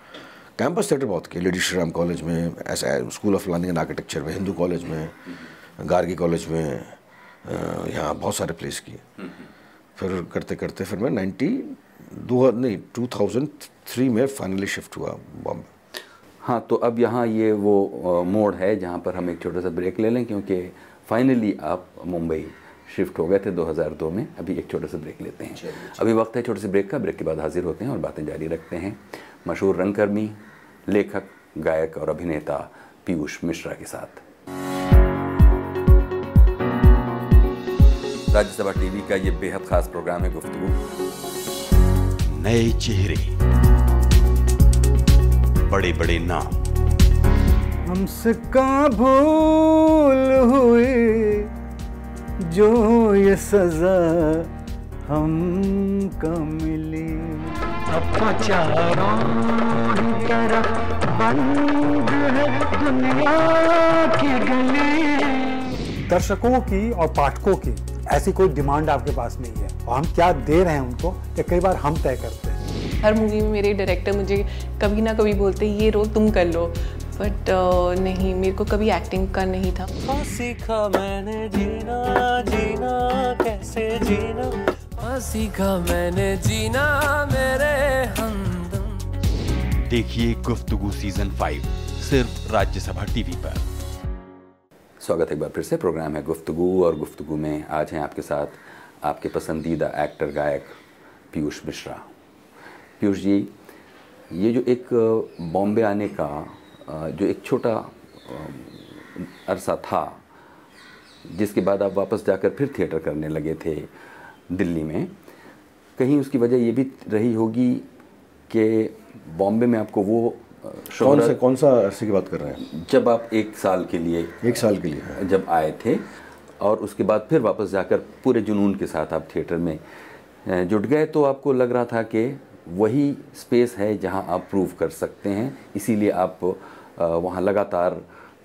कैंपस थिएटर बहुत किया। लेडी श्रीराम कॉलेज में, ऐसा school of planning and architecture में, हिंदू कॉलेज में, गार्गी कॉलेज में यहाँ बहुत सारे प्लेस किए। फिर करते करते फिर मैं नाइन्टी, दो नहीं, टू थाउज़ेंड थ्री में फाइनली शिफ्ट हुआ। बॉम्बे। हाँ तो अब यहाँ ये वो मोड है जहाँ पर हम एक छोटा सा ब्रेक ले लें क्योंकि फाइनली आप मुंबई शिफ्ट हो गए थे 2002 में। अभी एक छोटा सा ब्रेक लेते हैं। अभी वक्त है छोटे से ब्रेक का। ब्रेक के बाद हाजिर होते हैं और बातें जारी रखते हैं। मशहूर रंगकर्मी लेखक गायक और अभिनेता पीयूष मिश्रा के साथ। राज्यसभा टीवी का ये बेहद खास प्रोग्राम है गुफ्तु नए चेहरे। बड़े बड़े नाम। हमसे कहाँ भूल हुई जो ये सजा हमको मिली। अब चारों तरफ़ बंद है दुनिया की गली। दर्शकों की और पाठकों की ऐसी कोई डिमांड आपके पास नहीं है और हम क्या दे रहे हैं उनको ये कई बार हम तय करते हैं। हर मूवी में मेरे डायरेक्टर मुझे कभी ना कभी बोलते ये रोल तुम कर लो. बट नहीं मेरे को कभी एक्टिंग का नहीं था। हाँ, सीखा मैंने जीना जीना कैसे जीना? हाँ, सीखा मैंने जीना मेरे हमदम। देखिए गुफ्तगू सीज़न फाइव सिर्फ़ राज्यसभा टीवी पर। स्वागत है एक बार फिर से प्रोग्राम है गुफ्तगु और गुफ्तगु में आज हैं आपके साथ आपके पसंदीदा एक्टर गायक पीयूष मिश्रा। पीयूष जी ये जो एक बॉम्बे आने का जो एक छोटा अरसा था जिसके बाद आप वापस जाकर फिर थिएटर करने लगे थे दिल्ली में कहीं उसकी वजह ये भी रही होगी कि बॉम्बे में आपको वो कौन से कौन सा अरसे की बात कर रहे हैं? जब आप एक साल के लिए एक साल के लिए जब आए थे और उसके बाद फिर वापस जाकर पूरे जुनून के साथ आप थिएटर में जुट गए तो आपको लग रहा था कि वही स्पेस है जहाँ आप प्रूव कर सकते हैं। इसीलिए आप वहाँ लगातार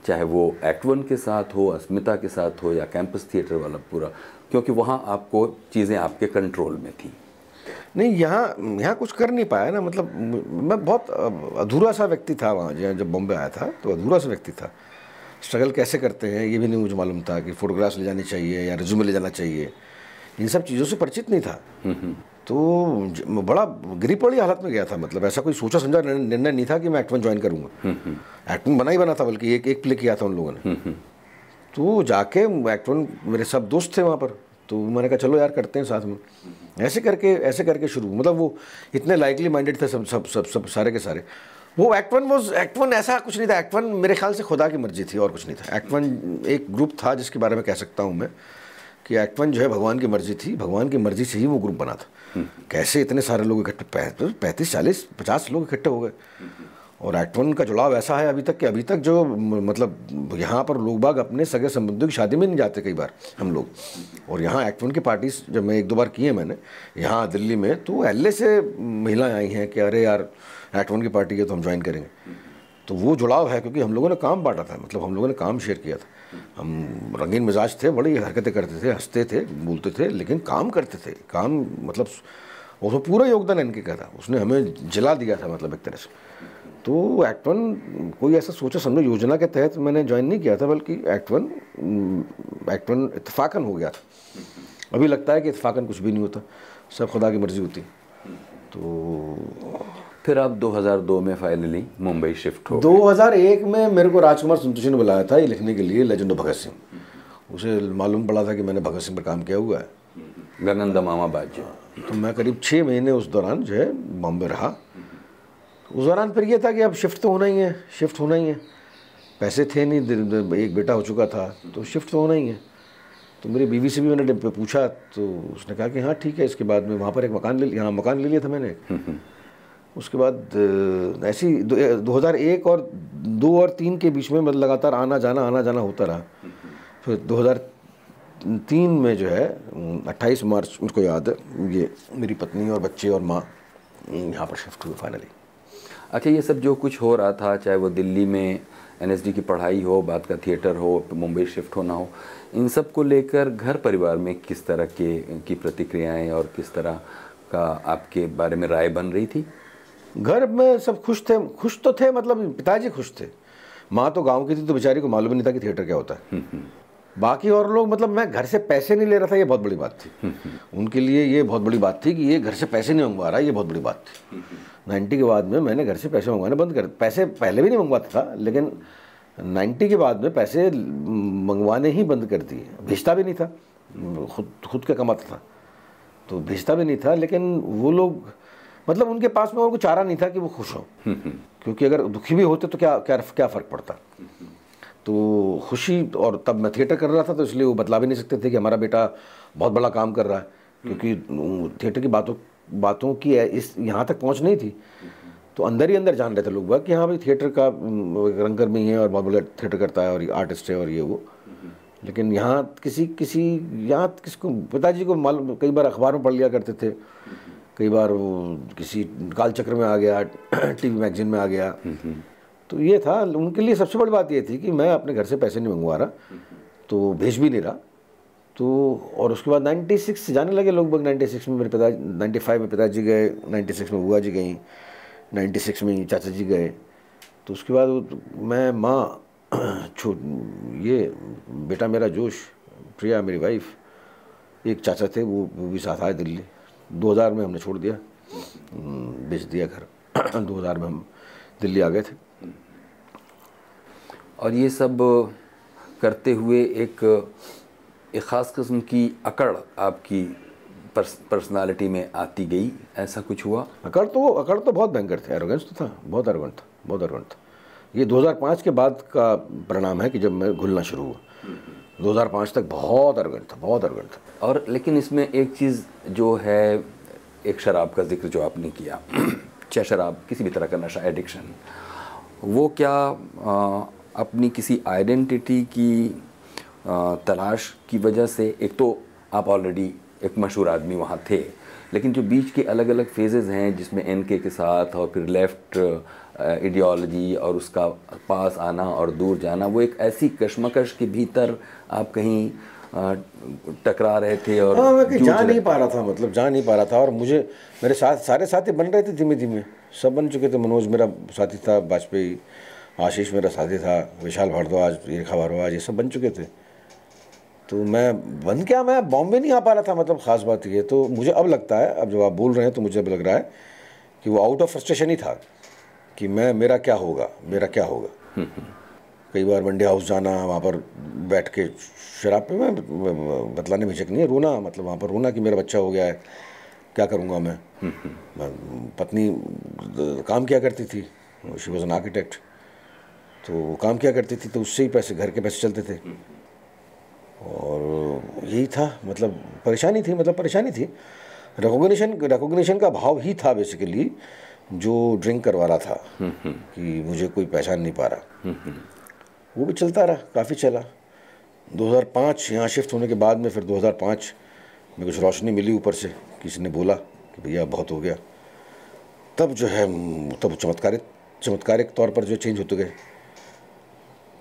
चाहे वो एक्ट वन के साथ हो अस्मिता के साथ हो या कैंपस थिएटर वाला पूरा क्योंकि वहाँ आपको चीज़ें आपके कंट्रोल में थी। नहीं यहाँ यहाँ कुछ कर नहीं पाया ना मतलब मैं बहुत अधूरा सा व्यक्ति था वहाँ जब बॉम्बे आया था तो अधूरा सा व्यक्ति था। स्ट्रगल कैसे करते हैं ये भी नहीं मुझे मालूम था कि फ़ोटोग्राफ्स ले जानी चाहिए या रिज्यूमे ले जाना चाहिए। इन सब चीज़ों से परिचित नहीं था। तो बड़ा गिरी पड़ी हालत में गया था मतलब ऐसा कोई सोचा समझा निर्णय नहीं था कि मैं एक्ट ज्वाइन करूँगा। एक्ट बना ही बना था बल्कि एक एक प्ले किया था उन लोगों ने। तो जाके एक्ट मेरे सब दोस्त थे वहाँ पर तो मैंने कहा चलो यार करते हैं साथ में। ऐसे करके ऐसे करके शुरू मतलब वो इतने लाइकली माइंडेड थे सब सब सब सब सारे के सारे। वो Act One was Act One ऐसा कुछ नहीं था। एक्ट वन मेरे ख्याल से खुदा की मर्ज़ी थी और कुछ नहीं था। एक्ट वन एक ग्रुप था जिसके बारे में कह सकता हूँ मैं कि एक्ट वन जो है भगवान की मर्ज़ी थी भगवान की मर्ज़ी से ही वो ग्रुप बना था। कैसे इतने सारे लोग इकट्ठे? पैंतीस, चालीस, पचास लोग इकट्ठे हो गए। और एक्ट वन का जुड़ाव ऐसा है अभी तक कि अभी तक जो मतलब यहाँ पर लोग बाग अपने सगे संबंधियों की शादी में नहीं जाते कई बार हम लोग। और यहाँ एक्ट वन की पार्टीज़ जब मैं एक दो बार की है मैंने, यहाँ दिल्ली में तो एल से महिलाएँ आई हैं कि अरे यार एक्ट वन की पार्टी है तो हम ज्वाइन करेंगे। तो वो जुड़ाव है क्योंकि हम लोगों ने काम बांटा था मतलब हम लोगों ने काम शेयर किया था। हम रंगीन मिजाज थे, बड़ी हरकतें करते थे, हँसते थे, बोलते थे, लेकिन काम करते थे। काम मतलब उसमें पूरा योगदान इनके का था। उसने हमें जला दिया था मतलब एक तरह से। तो एक्ट वन कोई ऐसा सोचा, समझो, योजना के तहत मैंने ज्वाइन नहीं किया था, बल्कि एक्ट वन एक्ट वन इतफाक़न हो गया था। अभी लगता है कि इतफाक़न कुछ भी नहीं होता। सब खुदा की मर्ज़ी होती। तो फिर आप 2002 में फाइनली मुंबई शिफ्ट हो 2001 में मेरे को राजकुमार संतोषी ने बुलाया था ये लिखने के लिए लेजेंड ऑफ़ भगत सिंह उसे मालूम पड़ा था कि मैंने भगत सिंह पर काम किया हुआ है। गनंदा मामा बाजी। तो मैं करीब छः महीने उस दौरान जो है बॉम्बे रहा। उस दौरान फिर ये था कि अब शिफ्ट तो होना ही है शिफ्ट होना ही है। पैसे थे नहीं एक बेटा हो चुका था तो शिफ्ट तो होना ही है। तो मेरी बीवी से भी मैंने पूछा तो उसने कहा कि हाँ ठीक है इसके बाद में वहाँ पर एक मकान ले यहाँ मकान ले लिया था मैंने। उसके बाद ऐसी दो हज़ार एक और दो और तीन के बीच में मतलब लगातार आना जाना आना जाना होता रहा। फिर दो हज़ार तीन में जो है, अट्ठाईस मार्च, मुझको याद है, ये मेरी पत्नी और बच्चे और माँ, यहाँ पर शिफ्ट हुए फाइनली अच्छा ये सब जो कुछ हो रहा था, चाहे वो दिल्ली में एनएसडी की पढ़ाई हो, बात का थिएटर हो, मुंबई शिफ्ट होना हो, इन सबको लेकर घर परिवार में किस तरह के, की प्रतिक्रियाएँ और किस तरह का आपके बारे में राय बन रही थी? घर में सब खुश थे खुश तो थे मतलब पिताजी खुश थे। माँ तो गाँव की थी तो बेचारी को मालूम नहीं था कि थिएटर क्या होता है। हम्म, हम्म। बाकी और लोग मतलब मैं घर से पैसे नहीं ले रहा था ये बहुत बड़ी बात थी। हम्म, उनके लिए ये बहुत बड़ी बात थी कि ये घर से पैसे नहीं मंगवा रहा ये बहुत बड़ी बात थी। नाइन्टी के बाद में मैंने घर से पैसे मंगवाने बंद कर पैसे पहले भी नहीं मंगवाता था लेकिन नाइन्टी के बाद में पैसे मंगवाने ही बंद कर दिए। भेजता भी नहीं था खुद खुद का कमाता था। तो भेजता भी नहीं था लेकिन वो लोग मतलब उनके पास में और उनको चारा नहीं था कि वो खुश हो। क्योंकि अगर दुखी भी होते तो क्या क्या क्या फ़र्क पड़ता? तो खुशी, और तब मैं थिएटर कर रहा था तो इसलिए वो बतला भी नहीं सकते थे कि हमारा बेटा बहुत बड़ा काम कर रहा है। क्योंकि थिएटर की बातों बातों की इस, यहाँ तक पहुँच नहीं थी। तो अंदर ही अंदर जान रहे थे लोग कि हाँ भाई थिएटर का रंगर में ही है और बहुत बड़ा थिएटर करता है और आर्टिस्ट है और ये वो। लेकिन यहाँ किसी किसी, यहाँ किसको पिताजी को मालूम, कई बार अखबार में पढ़ लिया करते थे। कई बार वो किसी कालचक्र में आ गया, टीवी मैगजीन में आ गया। तो ये था, उनके लिए सबसे बड़ी बात ये थी कि मैं अपने घर से पैसे नहीं मंगवा रहा तो भेज भी नहीं रहा। तो और उसके बाद 96 से जाने लगे लोग बाग 96 में मेरे पिता 95 में पिताजी गए 96 में बुआ जी गई 96 में चाचा जी गए। तो उसके बाद मैं, माँ छो ये, बेटा मेरा जोश, प्रिया मेरी वाइफ एक चाचा थे, वो वो भी साथ आए दिल्ली। 2000 में हमने छोड़ दिया। हम्म, बेच दिया घर। 2000 में हम दिल्ली आ गए थे। और ये सब करते हुए एक एक ख़ास किस्म की अकड़ आपकी पर्स, पर्सनालिटी में आती गई। ऐसा कुछ हुआ? अकड़ तो अकड़ तो बहुत भयंकर थे। एरोगेंस तो था। बहुत एरोगेंट था। बहुत एरोगेंट था। ये 2005 के बाद का परिणाम है कि जब मैं घुलना शुरू हुआ। 2005 तक बहुत अर्गेंट था बहुत अर्गेंट था। और लेकिन इसमें एक चीज़ जो है एक शराब का ज़िक्र जो आपने किया चाहे शराब किसी भी तरह का नशा एडिक्शन वो क्या आ, अपनी किसी आइडेंटिटी की आ, तलाश की वजह से एक तो आप ऑलरेडी एक मशहूर आदमी वहाँ थे लेकिन जो बीच के अलग अलग फेजेज़ हैं जिसमें एन के साथ और फिर लेफ़्ट आइडियोलॉजी और उसका पास आना और दूर जाना वो एक ऐसी कश्मकश के भीतर आप कहीं टकरा रहे थे और हाँ मैं जा नहीं पा रहा था मतलब जा नहीं पा रहा था और मुझे मेरे साथ सारे साथी बन रहे थे धीमे धीमे सब बन चुके थे मनोज मेरा साथी था वाजपेयी आशीष मेरा साथी था विशाल भारद्वाज रेखा भारद्वाज ये सब बन चुके थे। तो मैं बन क्या? मैं बॉम्बे नहीं आ पा रहा था मतलब ख़ास बात ये। तो मुझे अब लगता है अब जब आप बोल रहे हैं तो मुझे अब लग रहा है कि वो आउट ऑफ़ फ्रस्ट्रेशन ही था कि मैं मेरा क्या होगा मेरा क्या होगा? कई बार मंडी हाउस जाना वहाँ पर बैठ के शराब पे मैं बतलाने में हिचक नहीं है रोना मतलब वहाँ पर रोना कि मेरा बच्चा हो गया है क्या करूँगा मैं? मैं- पत्नी काम किया करती थी शी वॉज़ एन आर्किटेक्ट तो वो काम किया करती थी तो उससे ही पैसे घर के पैसे चलते थे। और यही था मतलब परेशानी थी मतलब परेशानी थी। रिकोगशन रिकॉग्निशन का भाव ही था बेसिकली जो ड्रिंक करवा रहा था कि मुझे कोई पहचान नहीं पा रहा। वो भी चलता रहा काफ़ी चला। 2005 यहाँ शिफ्ट होने के बाद में फिर 2005 में कुछ रोशनी मिली ऊपर से किसी ने बोला कि भैया बहुत हो गया। तब जो है तब चमत्कारिक चमत्कारिक तौर पर जो चेंज होते गए।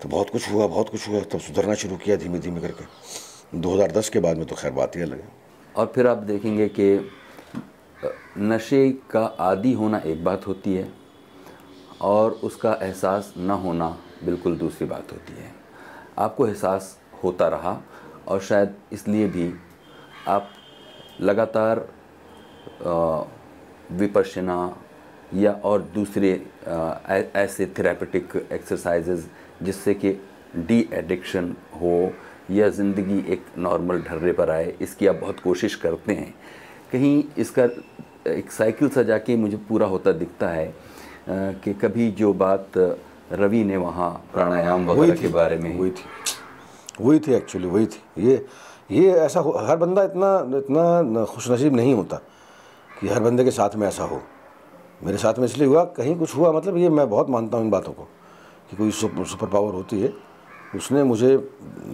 तो बहुत कुछ हुआ, बहुत कुछ हुआ। तब सुधरना शुरू किया धीमे धीमे करके 2010 के बाद में तो खैर बात ही अलग है। और फिर आप देखेंगे कि नशे का आदि होना एक बात होती है और उसका एहसास न होना बिल्कुल दूसरी बात होती है। आपको एहसास होता रहा और शायद इसलिए भी आप लगातार विपश्यना या और दूसरे ऐसे थेरेपेटिक एक्सरसाइजेज जिससे कि डी एडिक्शन हो या ज़िंदगी एक नॉर्मल ढर्रे पर आए इसकी आप बहुत कोशिश करते हैं। कहीं इसका एक साइकिल सा जाके मुझे पूरा होता दिखता है कि कभी जो बात रवि ने वहाँ प्राणायाम वगैरह के बारे में हुई थी। वही थी एक्चुअली वही थी। ये ये ऐसा हर बंदा इतना इतना खुशनसीब नहीं होता कि हर बंदे के साथ में ऐसा हो। मेरे साथ में इसलिए हुआ कहीं कुछ हुआ मतलब ये मैं बहुत मानता हूँ इन बातों को। कि कोई सुपर पावर होती है। उसने मुझे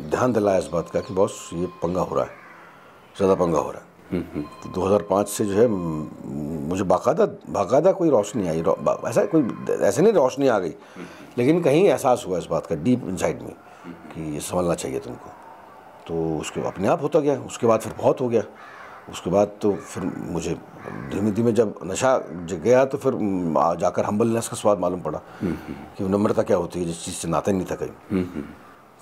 ध्यान दिलाया इस बात का कि बॉस ये पंगा हो रहा है ज़्यादा पंगा हो रहा है। तो 2005 से जो है मुझे बाकायदा बाकायदा कोई रोशनी आई रो- ऐसा कोई ऐसे नहीं रोशनी आ गई। लेकिन कहीं एहसास हुआ इस बात का डीप इनसाइड में कि ये समझना चाहिए तुमको। तो उसके अपने आप होता गया उसके बाद फिर बहुत हो गया। उसके बाद तो फिर मुझे धीमे धीमे जब नशा गया तो फिर जाकर हम्बलनेस का स्वाद मालूम पड़ा कि नम्रता क्या होती है जिस चीज़ से नाता नहीं था कहीं।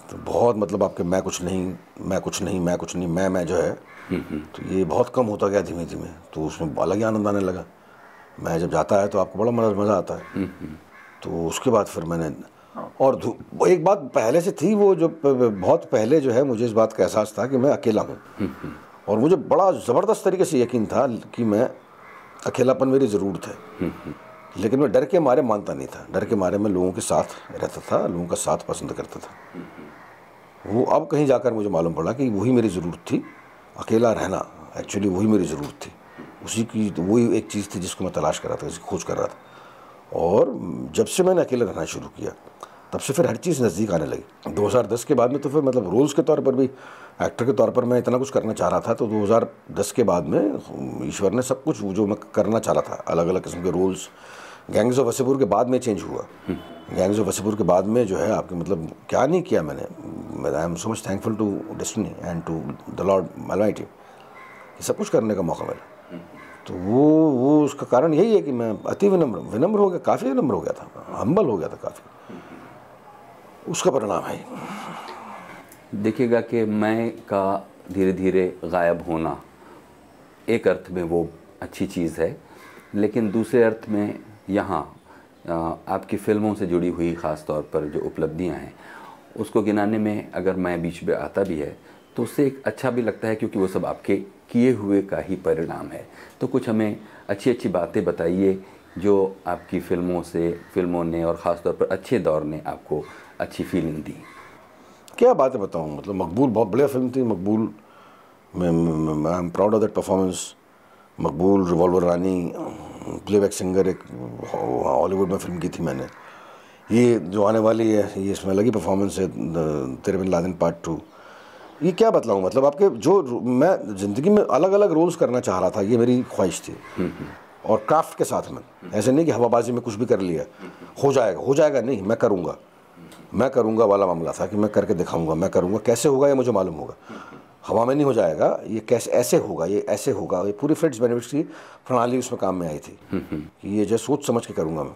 तो बहुत मतलब आपके मैं कुछ नहीं मैं कुछ नहीं मैं कुछ नहीं मैं मैं जो है तो ये बहुत कम होता गया धीमे धीमे। तो उसमें अलग ही आनंद आने लगा। मैं जब जाता है तो आपको बड़ा मज़ा मज़ा आता है। तो उसके बाद फिर मैंने और एक बात पहले से थी वो जो बहुत पहले जो है मुझे इस बात का एहसास था कि मैं अकेला हूँ। और मुझे बड़ा ज़बरदस्त तरीके से यकीन था कि मैं अकेलापन मेरी ज़रूरत है लेकिन मैं डर के मारे मानता नहीं था। डर के मारे मैं लोगों के साथ रहता था लोगों का साथ पसंद करता था। वो अब कहीं जाकर मुझे मालूम पड़ा कि वही मेरी ज़रूरत थी अकेला रहना एक्चुअली वही मेरी ज़रूरत थी। उसी की तो वही एक चीज़ थी जिसको मैं तलाश कर रहा था जिसकी खोज कर रहा था। और जब से मैंने अकेला रहना शुरू किया तब से फिर हर चीज़ नज़दीक आने लगी। 2010 के बाद में तो फिर मतलब रोल्स के तौर पर भी एक्टर के तौर पर मैं इतना कुछ करना चाह रहा था तो 2010 के बाद में ईश्वर ने सब कुछ जो मैं करना चाह रहा था अलग अलग किस्म के रोल्स। गैंग्स ऑफ़ वसीपुर के बाद में चेंज हुआ। गैंग्स ऑफ़ वसीपुर के बाद में जो है आपके मतलब क्या नहीं किया मैंने? I am so much thankful to destiny and to the lord almighty ये सब कुछ करने का मौका मिला। तो वो वो उसका कारण यही है कि मैं अति विनम्र विनम्र हो गया, काफ़ी विनम्र हो गया था। हम्बल हो गया था काफ़ी। उसका परिणाम है। देखिएगा कि मैं का धीरे धीरे गायब होना एक अर्थ में वो अच्छी चीज़ है, लेकिन दूसरे अर्थ में यहाँ आपकी फ़िल्मों से जुड़ी हुई ख़ास तौर पर जो उपलब्धियाँ हैं, उसको गिनाने में अगर मैं बीच में आता भी है तो उससे एक अच्छा भी लगता है क्योंकि वो सब आपके किए हुए का ही परिणाम है। तो कुछ हमें अच्छी अच्छी बातें बताइए जो आपकी फ़िल्मों से, फ़िल्मों ने और ख़ास तौर पर अच्छे दौर ने आपको अच्छी फीलिंग दी। क्या बातें बताऊँ? मतलब मकबूल बहुत बढ़िया फ़िल्म थी मकबूल। मैं I am proud of that performance Maqbool Revolver Rani playback singer एक हॉलीवुड में फ़िल्म की थी मैंने। ये जो आने वाली है ये इसमें अलग ही परफॉर्मेंस है तेरे बिन लादेन पार्ट टू ये क्या बतलाऊँ? मतलब आपके जो मैं ज़िंदगी में अलग अलग रोल्स करना चाह रहा था ये मेरी ख्वाहिश थी। और क्राफ्ट के साथ में। ऐसे नहीं कि हवाबाजी में कुछ भी कर लिया। हो जाएगा हो जाएगा नहीं मैं करूँगा। मैं करूँगा वाला मामला था कि मैं करके दिखाऊँगा मैं करूँगा। कैसे होगा ये मुझे मालूम होगा। हवा में नहीं हो जाएगा ये कैसे ऐसे होगा ये ऐसे होगा। ये पूरी फ्रेंड्स बेनिफिट्स की प्रणाली उसमें काम में आई थी कि ये जो सोच समझ के करूँगा मैं।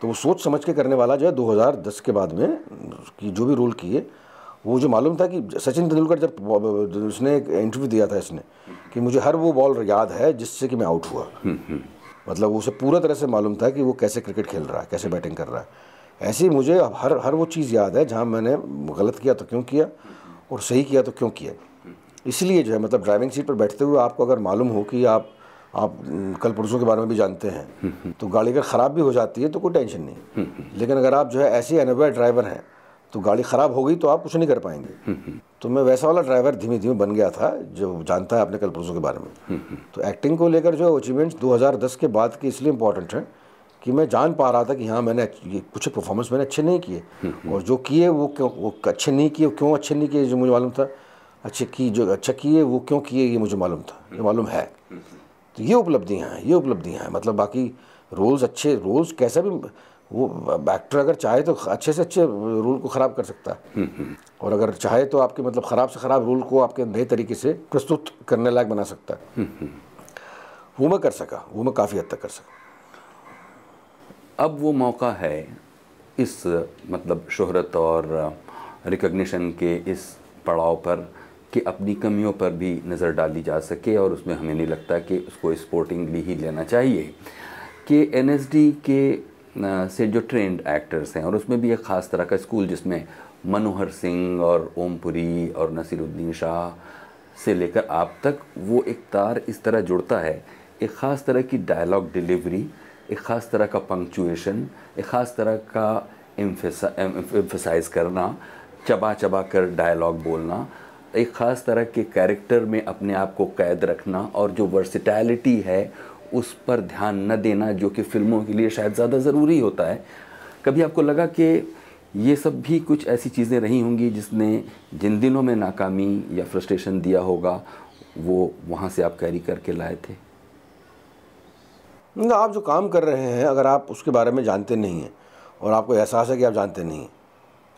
तो वो सोच समझ के करने वाला जो है 2010 के बाद में कि जो भी रोल किए वो जो मालूम था कि सचिन तेंदुलकर जब उसने एक इंटरव्यू दिया था इसने कि मुझे हर वो बॉल याद है जिससे कि मैं आउट हुआ। मतलब उसे पूरा तरह से मालूम था कि वो कैसे क्रिकेट खेल रहा है कैसे बैटिंग कर रहा है। ऐसे मुझे हर हर वो चीज़ याद है जहाँ मैंने गलत किया तो क्यों किया और सही किया तो क्यों किया। इसलिए जो है मतलब ड्राइविंग सीट पर बैठते हुए आपको अगर मालूम हो कि आप आप कल पुरुषों के बारे में भी जानते हैं तो गाड़ी अगर ख़राब भी हो जाती है तो कोई टेंशन नहीं। लेकिन अगर आप जो है ऐसे अनुभव ड्राइवर हैं तो गाड़ी ख़राब हो गई तो आप कुछ नहीं कर पाएँगे। तो मैं वैसा वाला ड्राइवर धीमे धीमे बन गया था, जो जानता है अपने कल पुरुषों के बारे में। तो एक्टिंग को लेकर जो अचीवमेंट्स 2010 के बाद के इसलिए इम्पोर्टेंट हैं कि मैं जान पा रहा था कि हाँ मैंने ये कुछ परफॉर्मेंस मैंने अच्छे नहीं किए। और जो किए वो क्यों वो अच्छे नहीं किए क्यों अच्छे नहीं किए जो मुझे मालूम था। अच्छे की जो अच्छा किए वो क्यों किए ये मुझे मालूम था। ये मालूम है। तो ये उपलब्धियाँ हैं ये उपलब्धियाँ हैं। मतलब बाकी रोल्स अच्छे रोल्स कैसा भी वो एक्टर अगर चाहे तो अच्छे से अच्छे रोल को ख़राब कर सकता है। और अगर चाहे तो आपके मतलब ख़राब से ख़राब रोल को आपके नए तरीके से प्रस्तुत करने लायक बना सकता है। वो मैं कर सका वो मैं काफ़ी हद तक कर सका। अब वो मौका है इस मतलब शोहरत और रिकग्निशन के इस पड़ाव पर कि अपनी कमियों पर भी नज़र डाली जा सके और उसमें हमें नहीं लगता कि उसको स्पोर्टिंगली ही लेना चाहिए। कि एनएसडी के से जो ट्रेंड एक्टर्स हैं और उसमें भी एक ख़ास तरह का स्कूल जिसमें मनोहर सिंह और ओमपुरी और नसीरुद्दीन शाह से लेकर आप तक वो एक तार इस तरह जुड़ता है। एक ख़ास तरह की डायलॉग डिलीवरी एक ख़ास तरह का पंक्चुएशन एक ख़ास तरह का एम्फेसाइज करना चबा चबा कर डायलॉग बोलना, एक ख़ास तरह के कैरेक्टर में अपने आप को कैद रखना और जो वर्सिटैलिटी है, उस पर ध्यान न देना जो कि फ़िल्मों के लिए शायद ज़्यादा ज़रूरी होता है। कभी आपको लगा कि ये सब भी कुछ ऐसी चीज़ें रही होंगी जिसने जिन दिनों में नाकामी या फ्रस्ट्रेशन दिया होगा, वो वहाँ से आप कैरी करके लाए थे? आप जो काम कर रहे हैं अगर आप उसके बारे में जानते नहीं हैं और आपको एहसास है कि आप जानते नहीं हैं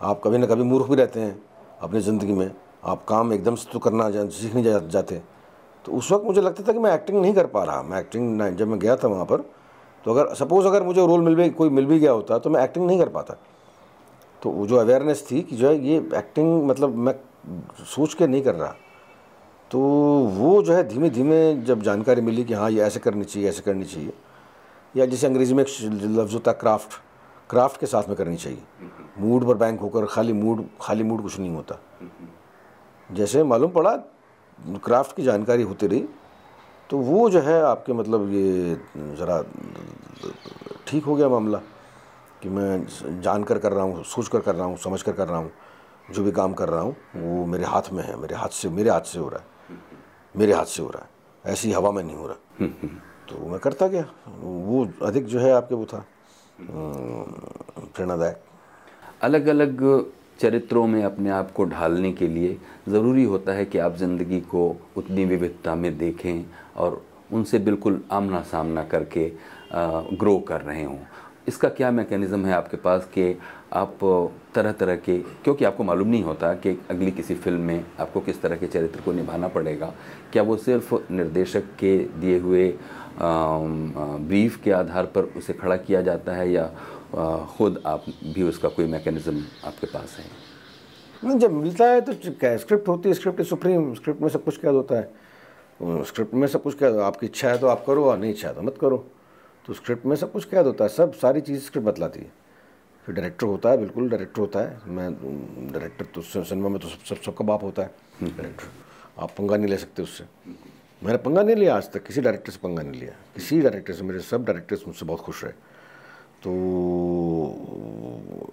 आप कभी ना कभी मूर्ख भी रहते हैं अपनी ज़िंदगी में। आप काम एकदम से तो करना सीख नहीं जा, जाते। तो उस वक्त मुझे लगता था कि मैं एक्टिंग नहीं कर पा रहा। मैं एक्टिंग जब मैं गया था वहाँ पर तो अगर सपोज़ अगर मुझे रोल मिल भी कोई मिल भी गया होता तो मैं एक्टिंग नहीं कर पाता। तो वो जो अवेयरनेस थी कि जो है ये एक्टिंग मतलब मैं सोच के नहीं कर रहा। तो वो जो है धीमे धीमे जब जानकारी मिली कि हाँ ये ऐसे करनी चाहिए, ऐसे करनी चाहिए, या जैसे अंग्रेज़ी में एक लफ्ज़ होता है क्राफ्ट क्राफ्ट के साथ में करनी चाहिए। मूड पर बैंक होकर खाली मूड खाली मूड कुछ नहीं होता। जैसे मालूम पड़ा, क्राफ्ट की जानकारी होती रही तो वो जो है आपके मतलब ये ज़रा ठीक हो गया मामला कि मैं जान कर कर रहा हूँ सोच कर कर रहा हूँ समझ कर कर रहा हूँ, जो भी काम कर रहा हूँ, वो मेरे हाथ में है, मेरे हाथ से, मेरे हाथ से हो रहा है। मेरे हाथ से हो रहा है। ऐसी हवा में नहीं हो रहा। तो मैं करता गया वो अधिक जो है आपके वो था। प्रेरणादायक। अलग अलग चरित्रों में अपने आप को ढालने के लिए ज़रूरी होता है कि आप ज़िंदगी को उतनी विविधता में देखें और उनसे बिल्कुल आमना सामना करके ग्रो कर रहे हों। इसका क्या मैकेनिज़्म है आपके पास कि आप तरह तरह के, क्योंकि आपको मालूम नहीं होता कि अगली किसी फ़िल्म में आपको किस तरह के चरित्र को निभाना पड़ेगा। क्या वो सिर्फ़ निर्देशक के दिए हुए ब्रीफ के आधार पर उसे खड़ा किया जाता है या ख़ुद आप भी उसका कोई मैकेनिज़्म आपके पास है? नहीं, जब मिलता है तो क्या स्क्रिप्ट होती है? स्क्रिप्ट सुप्रीम स्क्रिप्ट में सब कुछ क्या होता है? स्क्रिप्ट में सब कुछ क्या, आपकी इच्छा है तो आप करो और नहीं इच्छा है तो मत करो। तो स्क्रिप्ट में सब कुछ कैद होता है, सब सारी चीज़ स्क्रिप्ट बतलाती है। फिर डायरेक्टर होता है, बिल्कुल डायरेक्टर होता है। मैं डायरेक्टर तो सिनेमा में तो सब सब, सबका बाप होता है डायरेक्टर आप पंगा नहीं ले सकते उससे। मैंने पंगा नहीं लिया आज तक, किसी डायरेक्टर से पंगा नहीं लिया। किसी डायरेक्टर से, मेरे सब डायरेक्टर्स मुझसे बहुत खुश रहे। तो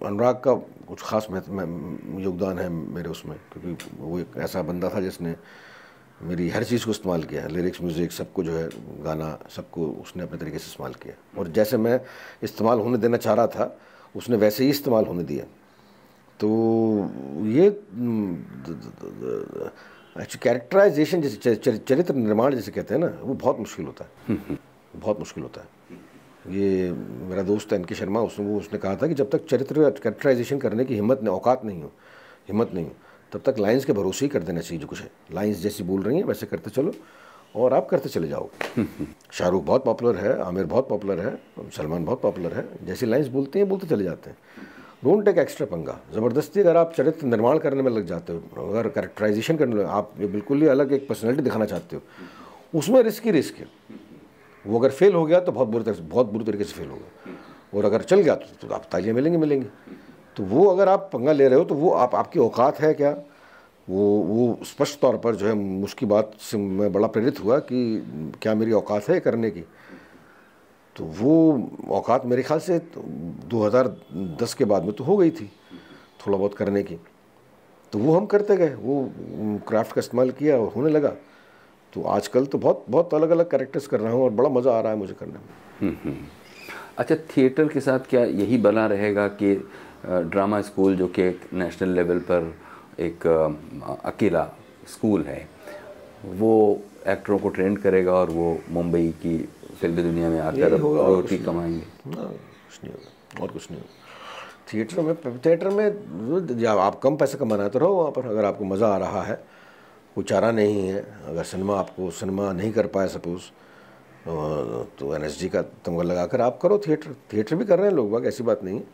अनुराग का कुछ ख़ास योगदान है मेरे उसमें, क्योंकि वो एक ऐसा बंदा था जिसने मेरी हर चीज़ को इस्तेमाल किया, लिरिक्स, म्यूज़िक, सबको जो है, गाना, सबको उसने अपने तरीके से इस्तेमाल किया। और जैसे मैं इस्तेमाल होने देना चाह रहा था, उसने वैसे ही इस्तेमाल होने दिया। तो ये कैरेक्टराइजेशन जैसे चरित्र निर्माण जैसे कहते हैं ना, वो बहुत मुश्किल होता है। बहुत मुश्किल होता है। ये मेरा दोस्त है, एन के शर्मा, उसने, वो, उसने कहा था कि जब तक चरित्र कैरेक्टराइजेशन करने की हिम्मत नहीं औकात नहीं हो, हिम्मत नहीं हो तब तक लाइंस के भरोसे ही कर देना चाहिए जो कुछ है। लाइंस जैसी बोल रही हैं वैसे करते चलो और आप करते चले जाओ। शाहरुख बहुत पॉपुलर है आमिर बहुत पॉपुलर है सलमान बहुत पॉपुलर है। जैसी लाइंस बोलते हैं बोलते चले जाते हैं। डोंट टेक एक्स्ट्रा पंगा। ज़बरदस्ती अगर आप चरित्र निर्माण करने में लग जाते हो अगर करेक्टराइजेशन करने लगे आप बिल्कुल ही अलग एक पर्सनैलिटी दिखाना चाहते हो उसमें रिस्क ही रिस्क है। वो अगर फेल हो गया तो बहुत बुरी तरह से बहुत बुरी तरीके से फेल होगा और अगर चल गया तो, तो आप तालियाँ मिलेंगे मिलेंगे। तो वो अगर आप पंगा ले रहे हो तो वो आप आपकी औकात है क्या? वो वो स्पष्ट तौर पर जो है मुझकी बात से मैं बड़ा प्रेरित हुआ कि क्या मेरी औकात है करने की। तो वो औकात मेरे ख्याल से 2010 के बाद में तो हो गई थी थोड़ा बहुत करने की। तो वो हम करते गए वो क्राफ्ट का इस्तेमाल किया और होने लगा। तो आजकल तो बहुत बहुत अलग अलग कैरेक्टर्स कर रहा हूँ और बड़ा मज़ा आ रहा है मुझे करने में। हम्म, हम्म। अच्छा थिएटर के साथ क्या यही बना रहेगा कि ड्रामा स्कूल जो कि एक नेशनल लेवल पर एक अकेला स्कूल है वो एक्टरों को ट्रेंड करेगा और वो मुंबई की फ़िल्म दुनिया में आकर रोटी कमाएँगे। कुछ नहीं होगा और कुछ नहीं होगा। थिएटर में थिएटर में जब आप कम पैसे कमाना तो रहो वहाँ पर अगर आपको मज़ा आ रहा है कोई चारा नहीं है अगर सिनेमा आपको सिनेमा नहीं कर पाए सपोज़ तो एन एस जी का तमगा लगा कर आप करो थिएटर। थिएटर भी कर रहे हैं लोग बाग ऐसी बात नहीं है।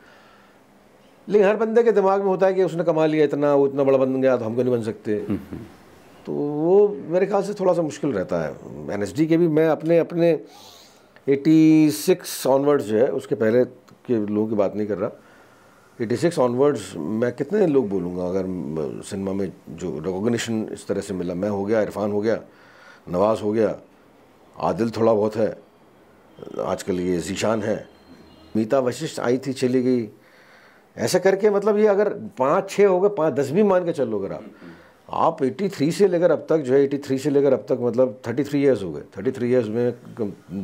लेकिन हर बंदे के दिमाग में होता है कि उसने कमा लिया इतना वो इतना बड़ा बन गया तो हमको नहीं बन सकते? तो वो मेरे ख्याल से थोड़ा सा मुश्किल रहता है। एनएसडी के भी मैं अपने अपने 86 ऑनवर्ड्स जो है उसके पहले के लोगों की बात नहीं कर रहा। 86 ऑनवर्ड्स मैं कितने लोग बोलूँगा अगर सिनेमा में जो रिकोगनीशन इस तरह से मिला। मैं हो गया इरफान हो गया नवाज़ हो गया आदिल थोड़ा बहुत है आजकल ये जीशान है। मीता वशिष्ठ आई थी चली गई। ऐसा करके मतलब ये अगर पाँच छः हो गए पाँच दस भी मान के चलो अगर आप। आप 83 से लेकर अब तक जो है 83 से लेकर अब तक मतलब 33 इयर्स हो गए। 33 इयर्स में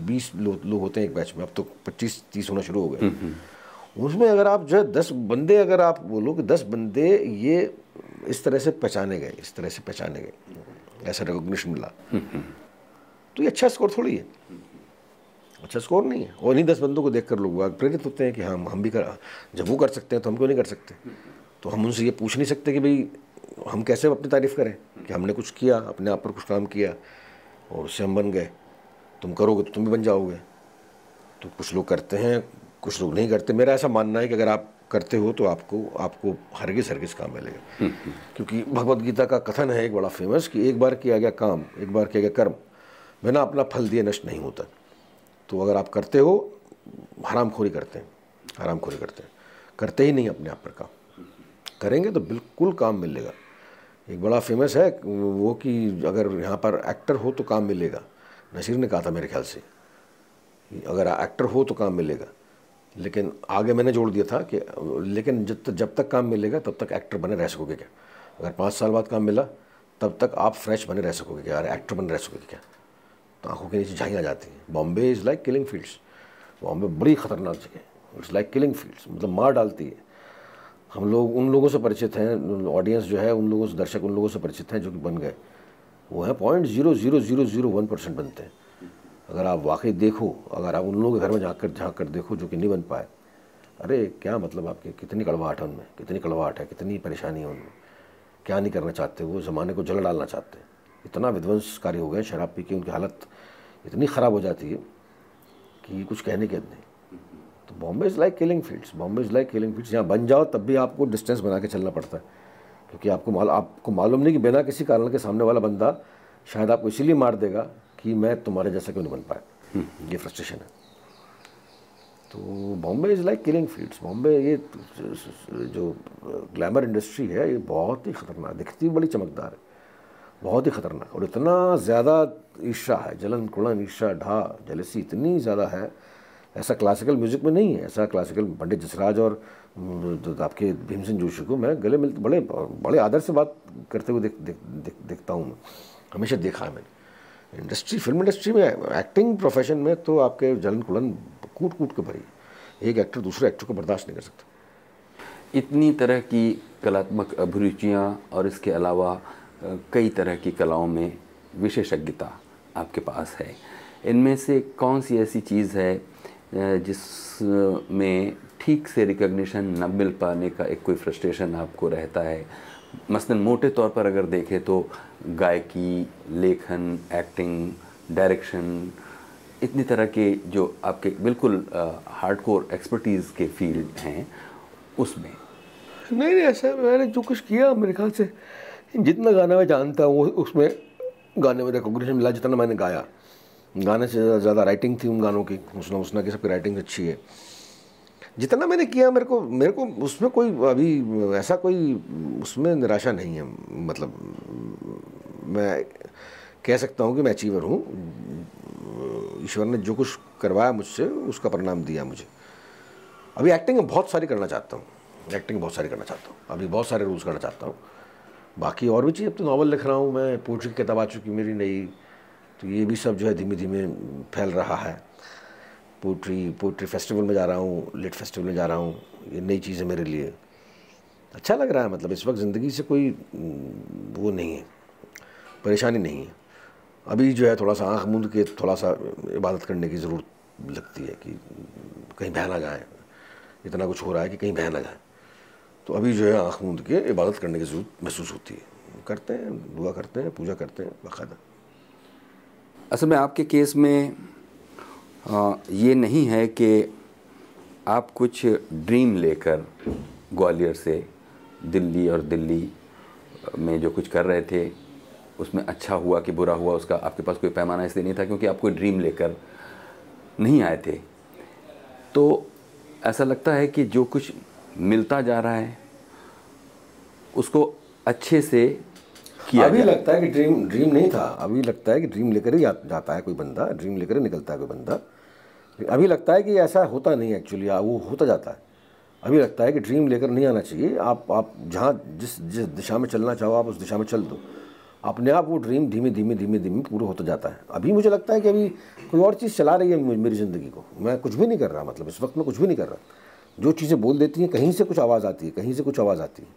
20 लोग लो होते हैं एक बैच में अब तो 25 30 होना शुरू हो गए। हम्म, हम्म। उसमें अगर आप जो है दस बंदे अगर आप बोलो कि दस बंदे ये इस तरह से पहचाने गए इस तरह से पहचाने गए ऐसा रिकोगशन मिला। हम्म, तो ये अच्छा स्कोर थोड़ी है। अच्छा स्कोर नहीं है। और इन्हीं दस बंदों को देख कर लोग प्रेरित होते हैं कि हम हम भी कर जब वो कर सकते हैं तो हम क्यों नहीं कर सकते? तो हम उनसे ये पूछ नहीं सकते कि भाई हम कैसे अपनी तारीफ़ करें? कि हमने कुछ किया अपने आप पर कुछ काम किया और उससे हम बन गए। तुम करोगे तो तुम भी बन जाओगे। तो कुछ लोग करते हैं कुछ लोग नहीं करते। मेरा ऐसा मानना है कि अगर आप करते हो तो आपको आपको हरगिज हरगिज काम मिलेगा। क्योंकि भगवत गीता का कथन है एक बड़ा फ़ेमस कि एक बार किया गया काम एक बार किया गया कर्म बिना अपना फल दिए नष्ट नहीं होता। तो अगर आप करते हो, हरामखोरी करते हैं, हरामखोरी करते हैं। करते ही नहीं अपने आप पर काम। करेंगे तो बिल्कुल काम मिलेगा। एक बड़ा फ़ेमस है वो कि अगर यहाँ पर एक्टर हो तो काम मिलेगा। नसीर ने कहा था मेरे ख्याल से अगर एक्टर हो तो काम मिलेगा। लेकिन आगे मैंने जोड़ दिया था कि, लेकिन जब तक जब तक काम मिलेगा, तब तक एक्टर बने रह सकोगे क्या? अगर पाँच साल बाद काम मिला, तब तक आप फ्रेश बने रह सकोगे क्या? अरे एक्टर बने रह सकोगे क्या? तो आँखों के नीचे झाइयाँ जाती हैं। Bombay is like killing fields Bombay बड़ी ख़तरनाक जगह इट्स लाइक किलिंग फील्ड्स मतलब मार डालती है। हम लोग, उन लोगों से परिचित हैं। ऑडियंस जो है, उन लोगों से, दर्शक उन लोगों से परिचित हैं जो कि बन गए। वो है point zero zero zero zero one percent बनते हैं। अगर आप वाकई देखो, अगर आप उन लोगों के घर में झाँक कर झाँक कर देखो जो कि नहीं बन पाए। अरे, क्या मतलब आपके? कितनी कड़वाहट है उनमें। कितनी कड़वाहट है, कितनी परेशानी है उनमें। क्या नहीं करना चाहते वो? ज़माने को जल डालना चाहते हैं। इतना विध्वंसकारी हो गए शराब पी के उनकी हालत। इतनी ख़राब हो जाती है कि कुछ कहने के नहीं। तो Bombay is like killing fields Bombay is like killing fields यहाँ बन जाओ तब भी आपको डिस्टेंस बना के चलना पड़ता है। क्योंकि आपको माल आपको मालूम नहीं कि बिना किसी कारण के सामने वाला बंदा शायद आपको इसीलिए मार देगा कि मैं तुम्हारे जैसा क्यों नहीं बन पाया। ये फ्रस्ट्रेशन है। तो Bombay is like killing fields Bombay ये जो ग्लैमर इंडस्ट्री है ये बहुत ही ख़तरनाक दिखती बड़ी चमकदार है। बहुत ही ख़तरनाक और इतना ज़्यादा ईर्षा है जलन कुड़न ईर्षा ढा जलसी इतनी ज़्यादा है ऐसा क्लासिकल म्यूज़िक में नहीं है ऐसा क्लासिकल पंडित जसराज और आपके भीमसेन जोशी को मैं गले मिलते बड़े बड़े आदर से बात करते हुए देख, देख, देख, देखता हूँ मैं हमेशा देखा है मैंने। इंडस्ट्री फ़िल्म इंडस्ट्री में एक्टिंग प्रोफेशन में तो आपके जलन कुलन कूट कूट के भरी एक एक्टर दूसरे एक्टर को बर्दाश्त नहीं कर सकता। इतनी तरह की कलात्मक अभिरुचियाँ और इसके अलावा कई तरह की कलाओं में विशेषज्ञता आपके पास है। इनमें से कौन सी ऐसी चीज़ है जिसमें ठीक से रिकग्निशन न मिल पाने का एक कोई फ्रस्ट्रेशन आपको रहता है? मसलन मोटे तौर पर अगर देखें तो गायकी, लेखन एक्टिंग डायरेक्शन इतनी तरह के जो आपके बिल्कुल हार्डकोर एक्सपर्टीज़ के फ़ील्ड हैं, उसमें। नहीं नहीं, ऐसा मैंने जो कुछ किया मेरे ख्याल से जितना गाना मैं जानता हूँ उसमें गाने में रिकॉग्निशन मिला, जितना मैंने गाया। गाने से ज़्यादा राइटिंग थी उन गानों की, उसना उसना की सबकी राइटिंग अच्छी है। जितना मैंने किया, मेरे को मेरे को उसमें कोई अभी ऐसा कोई, उसमें निराशा नहीं है मतलब मैं कह सकता हूँ कि मैं अचीवर हूँ। ईश्वर ने जो कुछ करवाया मुझसे, उसका परिणाम दिया मुझे। अभी एक्टिंग बहुत सारी करना चाहता हूँ। एक्टिंग बहुत सारी करना चाहता हूँ। अभी बहुत सारे रूल्स करना चाहता हूँ। बाकी और भी चीज़, अब तो नावल लिख रहा हूँ मैं पोइट्री की किताब आ चुकी मेरी नई तो ये भी सब जो है धीमे धीमे फैल रहा है। पोइट्री पोइट्री फेस्टिवल में जा रहा हूँ लिट फेस्टिवल में जा रहा हूँ, ये नई चीज़ है मेरे लिए। अच्छा लग रहा है मतलब इस वक्त ज़िंदगी से कोई वो नहीं है, परेशानी नहीं है। अभी जो है थोड़ा सा आँख मूंद के थोड़ा सा इबादत करने की ज़रूरत लगती है कि कहीं बह ना जाए। इतना कुछ हो रहा है कि कहीं बह ना जाए। तो अभी जो है आँख मूंद के इबादत करने की ज़रूरत महसूस होती है। करते हैं दुआ करते हैं पूजा करते हैं बाकायदा असल में आपके केस में आ, ये नहीं है कि आप कुछ ड्रीम लेकर ग्वालियर से दिल्ली और दिल्ली में जो कुछ कर रहे थे उसमें अच्छा हुआ कि बुरा हुआ उसका आपके पास कोई पैमाना इसलिए नहीं था क्योंकि आप कोई ड्रीम लेकर नहीं आए थे। तो ऐसा लगता है कि जो कुछ मिलता जा रहा है उसको अच्छे से किया अभी लगता है कि ड्रीम ड्रीम नहीं था। अभी लगता है कि ड्रीम लेकर ही जाता है कोई बंदा ड्रीम लेकर ही निकलता है कोई बंदा। अभी लगता है कि ऐसा होता नहीं एक्चुअली वो होता जाता है। अभी लगता है कि ड्रीम लेकर नहीं आना चाहिए। आप आप जहाँ जिस जिस दिशा में चलना चाहो आप उस दिशा में चल दो। अपने आप वो ड्रीम धीमे धीमे धीमे धीमे पूरा होता जाता है। अभी मुझे लगता है कि अभी कोई और चीज़ चला रही है मेरी ज़िंदगी को। मैं कुछ भी नहीं कर रहा मतलब इस वक्त मैं कुछ भी नहीं कर रहा। जो चीज़ें बोल देती हैं, कहीं से कुछ आवाज़ आती है, कहीं से कुछ आवाज़ आती है।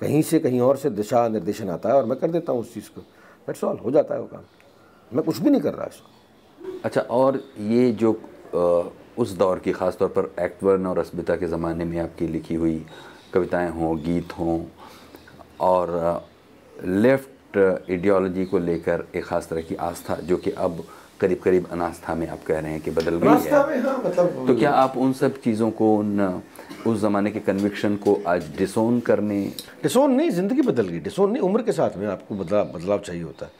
कहीं से कहीं और से दिशा निर्देशन आता है और मैं कर देता हूँ उस चीज़ को। दैट्स ऑल हो जाता है वो काम। मैं कुछ भी नहीं कर रहा इसको। अच्छा और ये जो उस दौर की ख़ास तौर पर एक्टवर्न और अस्मिता के ज़माने में आपकी लिखी हुई कविताएँ हों, गीत हों, और लेफ़्ट आइडियोलॉजी को लेकर एक ख़ास तरह की आस्था, जो कि अब करीब करीब अनास्था में आप कह रहे हैं कि बदल गई है। हाँ, मतलब तो क्या आप उन सब चीज़ों को उन उस ज़माने के कन्विक्शन को आज डिसोन करने? डिसोन नहीं ज़िंदगी बदल गई। डिसोन नहीं उम्र के साथ में आपको बदलाव बदलाव चाहिए होता है।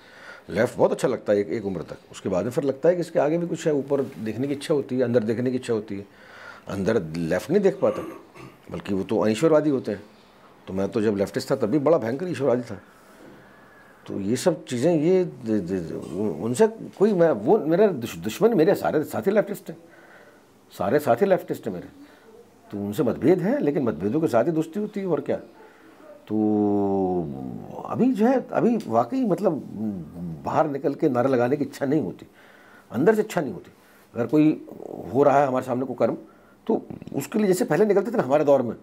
लेफ़्ट बहुत अच्छा लगता है एक एक उम्र तक। उसके बाद में फिर लगता है कि इसके आगे भी कुछ है ऊपर देखने की इच्छा होती है अंदर देखने की इच्छा होती है। अंदर लेफ़्ट नहीं देख पाता बल्कि वो तो अनिश्वरवादी होते हैं। तो मैं तो जब लेफ्टिस्ट था तब भी बड़ा भयंकर ईश्वरवादी था। तो ये सब चीज़ें, ये उनसे कोई मैं, वो मेरा दुश्मन मेरे सारे साथी लेफ्टिस्ट हैं। सारे साथी लेफ्टिस्ट हैं मेरे। तो उनसे मतभेद हैं, लेकिन मतभेदों के साथ ही दोस्ती होती है, और क्या? तो अभी जो है, अभी वाकई मतलब बाहर निकल के नारा लगाने की इच्छा नहीं होती। अंदर से इच्छा नहीं होती। अगर कोई हो रहा है हमारे सामने को कर्म तो उसके लिए जैसे पहले निकलते थे ना हमारे दौर में,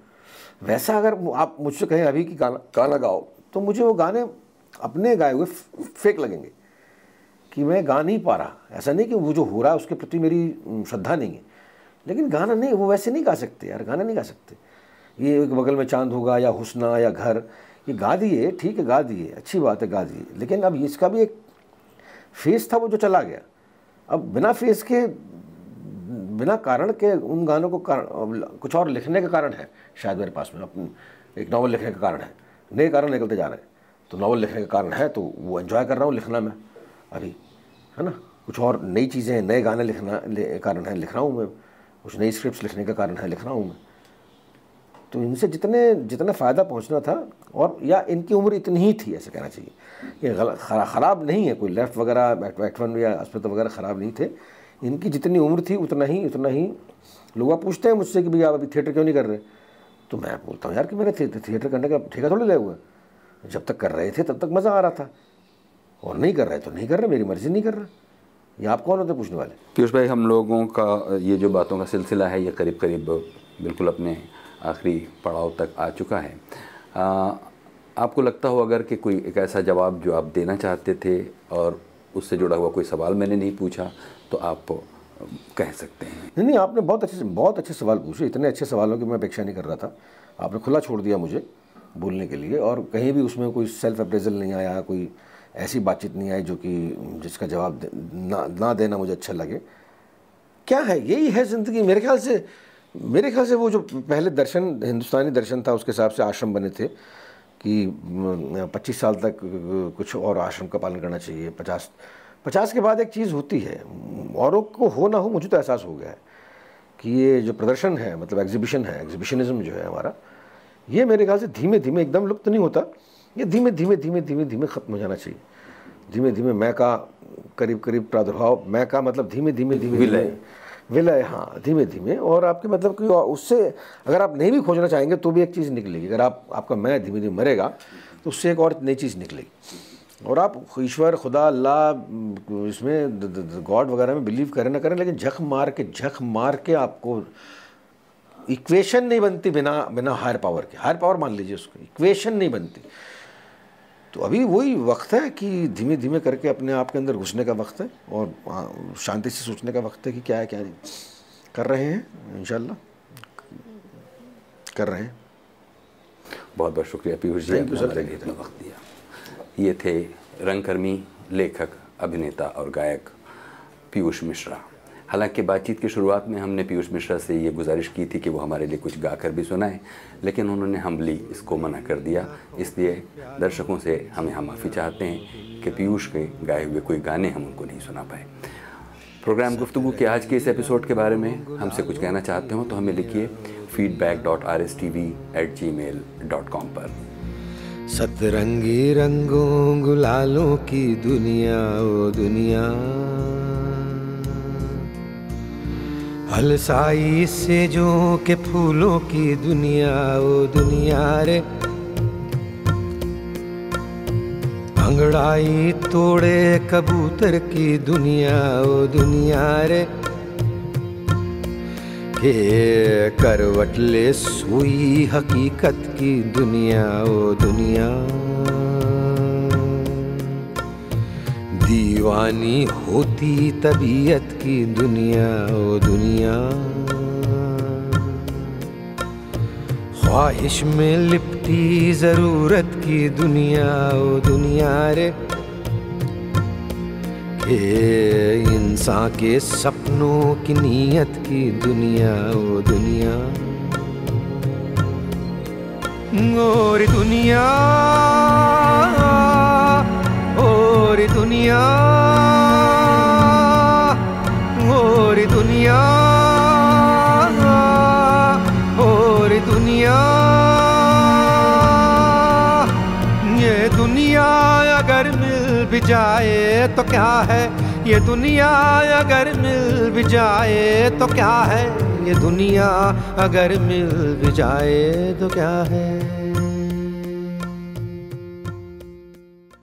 वैसा अगर आप मुझसे कहें अभी कि गाना गाना गाओ तो मुझे वो गाने अपने गाए हुए फेक लगेंगे कि मैं गा नहीं पा रहा। ऐसा नहीं कि वो जो हो रहा है उसके प्रति मेरी श्रद्धा नहीं है। लेकिन गाना नहीं, वो वैसे नहीं गा सकते यार, गाना नहीं गा सकते। ये एक बगल में चाँद होगा या हुसना या घर, ये गा दिए, ठीक है, गा दिए, अच्छी बात है, गा दिए। लेकिन अब इसका भी एक फेस था, वो जो चला गया। अब बिना फेस के, बिना कारण के उन गानों को कारण कुछ और लिखने का कारण है। शायद मेरे पास में एक नावल लिखने का कारण है। नए कारण निकलते जा रहे हैं। तो नावल लिखने का कारण है तो वो एंजॉय कर रहा हूँ लिखना मैं। अभी, है ना? कुछ और नई चीज़ें, नए गाने लिखना कारण है लिख रहा हूँ मैं। कुछ नई स्क्रिप्ट लिखने का कारण है लिख रहा हूँ मैं। तो इनसे जितने, जितना फ़ायदा पहुँचना था, और, या इनकी उम्र इतनी ही थी, ऐसे कहना चाहिए। ये ख़राब नहीं है, कोई लेफ़्ट वगैरह एक्ट वन या अस्पताल वगैरह ख़राब नहीं थे। इनकी जितनी उम्र थी, उतना ही उतना ही लोग पूछते हैं मुझसे कि भैया आप अभी थिएटर क्यों नहीं कर रहे? तो मैं बोलता हूँ, यार कि मेरे थिएटर करने का ठेका थोड़ी ले हुआ जब तक कर रहे थे तब तक मज़ा आ रहा था। और नहीं कर रहे तो नहीं कर रहे मेरी मर्ज़ी नहीं कर रहा। ये आप कौन होते पूछने वाले? पीयूष भाई हम लोगों का ये जो बातों का सिलसिला है ये करीब करीब बिल्कुल अपने आखिरी पड़ाव तक आ चुका है। आ, आपको लगता हो अगर कि कोई एक ऐसा जवाब जो आप देना चाहते थे और उससे जुड़ा हुआ कोई सवाल मैंने नहीं पूछा तो आप कह सकते हैं। नहीं नहीं आपने बहुत अच्छे बहुत अच्छे सवाल पूछे। इतने अच्छे सवालों की मैं अपेक्षा नहीं कर रहा था। आपने खुला छोड़ दिया मुझे। बोलने के लिए और कहीं भी उसमें कोई सेल्फ अप्रेजल नहीं आया, कोई ऐसी बातचीत नहीं आई जो कि जिसका जवाब ना ना देना मुझे अच्छा लगे। क्या है? यही है ज़िंदगी। मेरे ख्याल से, मेरे ख्याल से वो जो पहले दर्शन, हिंदुस्तानी दर्शन था, उसके हिसाब से आश्रम बने थे कि पच्चीस साल तक कुछ और आश्रम का पालन करना चाहिए। पचास पचास के बाद एक चीज़ होती है। औरों को हो ना हो, मुझे तो एहसास हो गया है कि ये जो प्रदर्शन है मतलब एग्जीबिशन है एग्जीबिशनिज्म जो है हमारा ये मेरे ख्याल से धीमे धीमे एकदम लुप्त नहीं होता ये धीमे धीमे धीमे धीमे धीमे ख़त्म हो जाना चाहिए धीमे धीमे मैं का करीब करीब प्रादुर्भाव मैं का मतलब धीमे धीमे धीमे विलय विलय हाँ धीमे धीमे और आपके मतलब कि उससे अगर आप नहीं भी खोजना चाहेंगे तो भी एक चीज़ निकलेगी अगर आप आपका मैं धीमे धीमे मरेगा तो उससे एक और नई चीज़ निकलेगी और आप ईश्वर खुदा अल्लाह इसमें गॉड वगैरह में बिलीव करें ना करें लेकिन झक मार के झक मार के आपको इक्वेशन नहीं बनती बिना बिना हायर पावर के। हायर पावर मान लीजिए उसको इक्वेशन नहीं बनती। तो अभी वही वक्त है कि धीमे धीमे करके अपने आप के अंदर घुसने का वक्त है और शांति से सोचने का वक्त है कि क्या है क्या नहीं। कर रहे हैं इन कर रहे हैं। बहुत बहुत शुक्रिया पीयूष जी आपने इतना वक्त दिया। ये थे रंगकर्मी लेखक अभिनेता और गायक पीयूष मिश्रा। हालाँकि बातचीत की शुरुआत में हमने पीयूष मिश्रा से ये गुजारिश की थी कि वो हमारे लिए कुछ गाकर भी सुनाएँ, लेकिन उन्होंने हमली इसको मना कर दिया। इसलिए दर्शकों से हमें हम माफ़ी चाहते हैं कि पीयूष के गाए हुए कोई गाने हम उनको नहीं सुना पाए। प्रोग्राम गुफ्तु के आज के इस एपिसोड के बारे में हमसे कुछ कहना चाहते हो तो हमें लिखिए feedback dot R S T V at Gmail dot com पर। सतरंगी रंगों गुलालों की दुनिया, ओ दुनिया। हलसाई से जो के फूलों की दुनिया, ओ दुनिया रे। अंगड़ाई तोड़े कबूतर की दुनिया, ओ दुनिया रे। के करवट ले सोई हकीकत की दुनिया, ओ दुनिया। दीवानी होती तबीयत की दुनिया, ओ दुनिया। ख्वाहिश में लिपटी ज़रूरत की दुनिया, ओ दुनिया रे। के इंसान के सपनों की नीयत की दुनिया, ओ दुनिया। और दुनिया। और दुनिया और दुनिया और दुनिया। ये दुनिया अगर मिल भी जाए तो क्या है? ये दुनिया अगर मिल भी जाए तो क्या है? ये दुनिया अगर मिल भी जाए तो क्या है?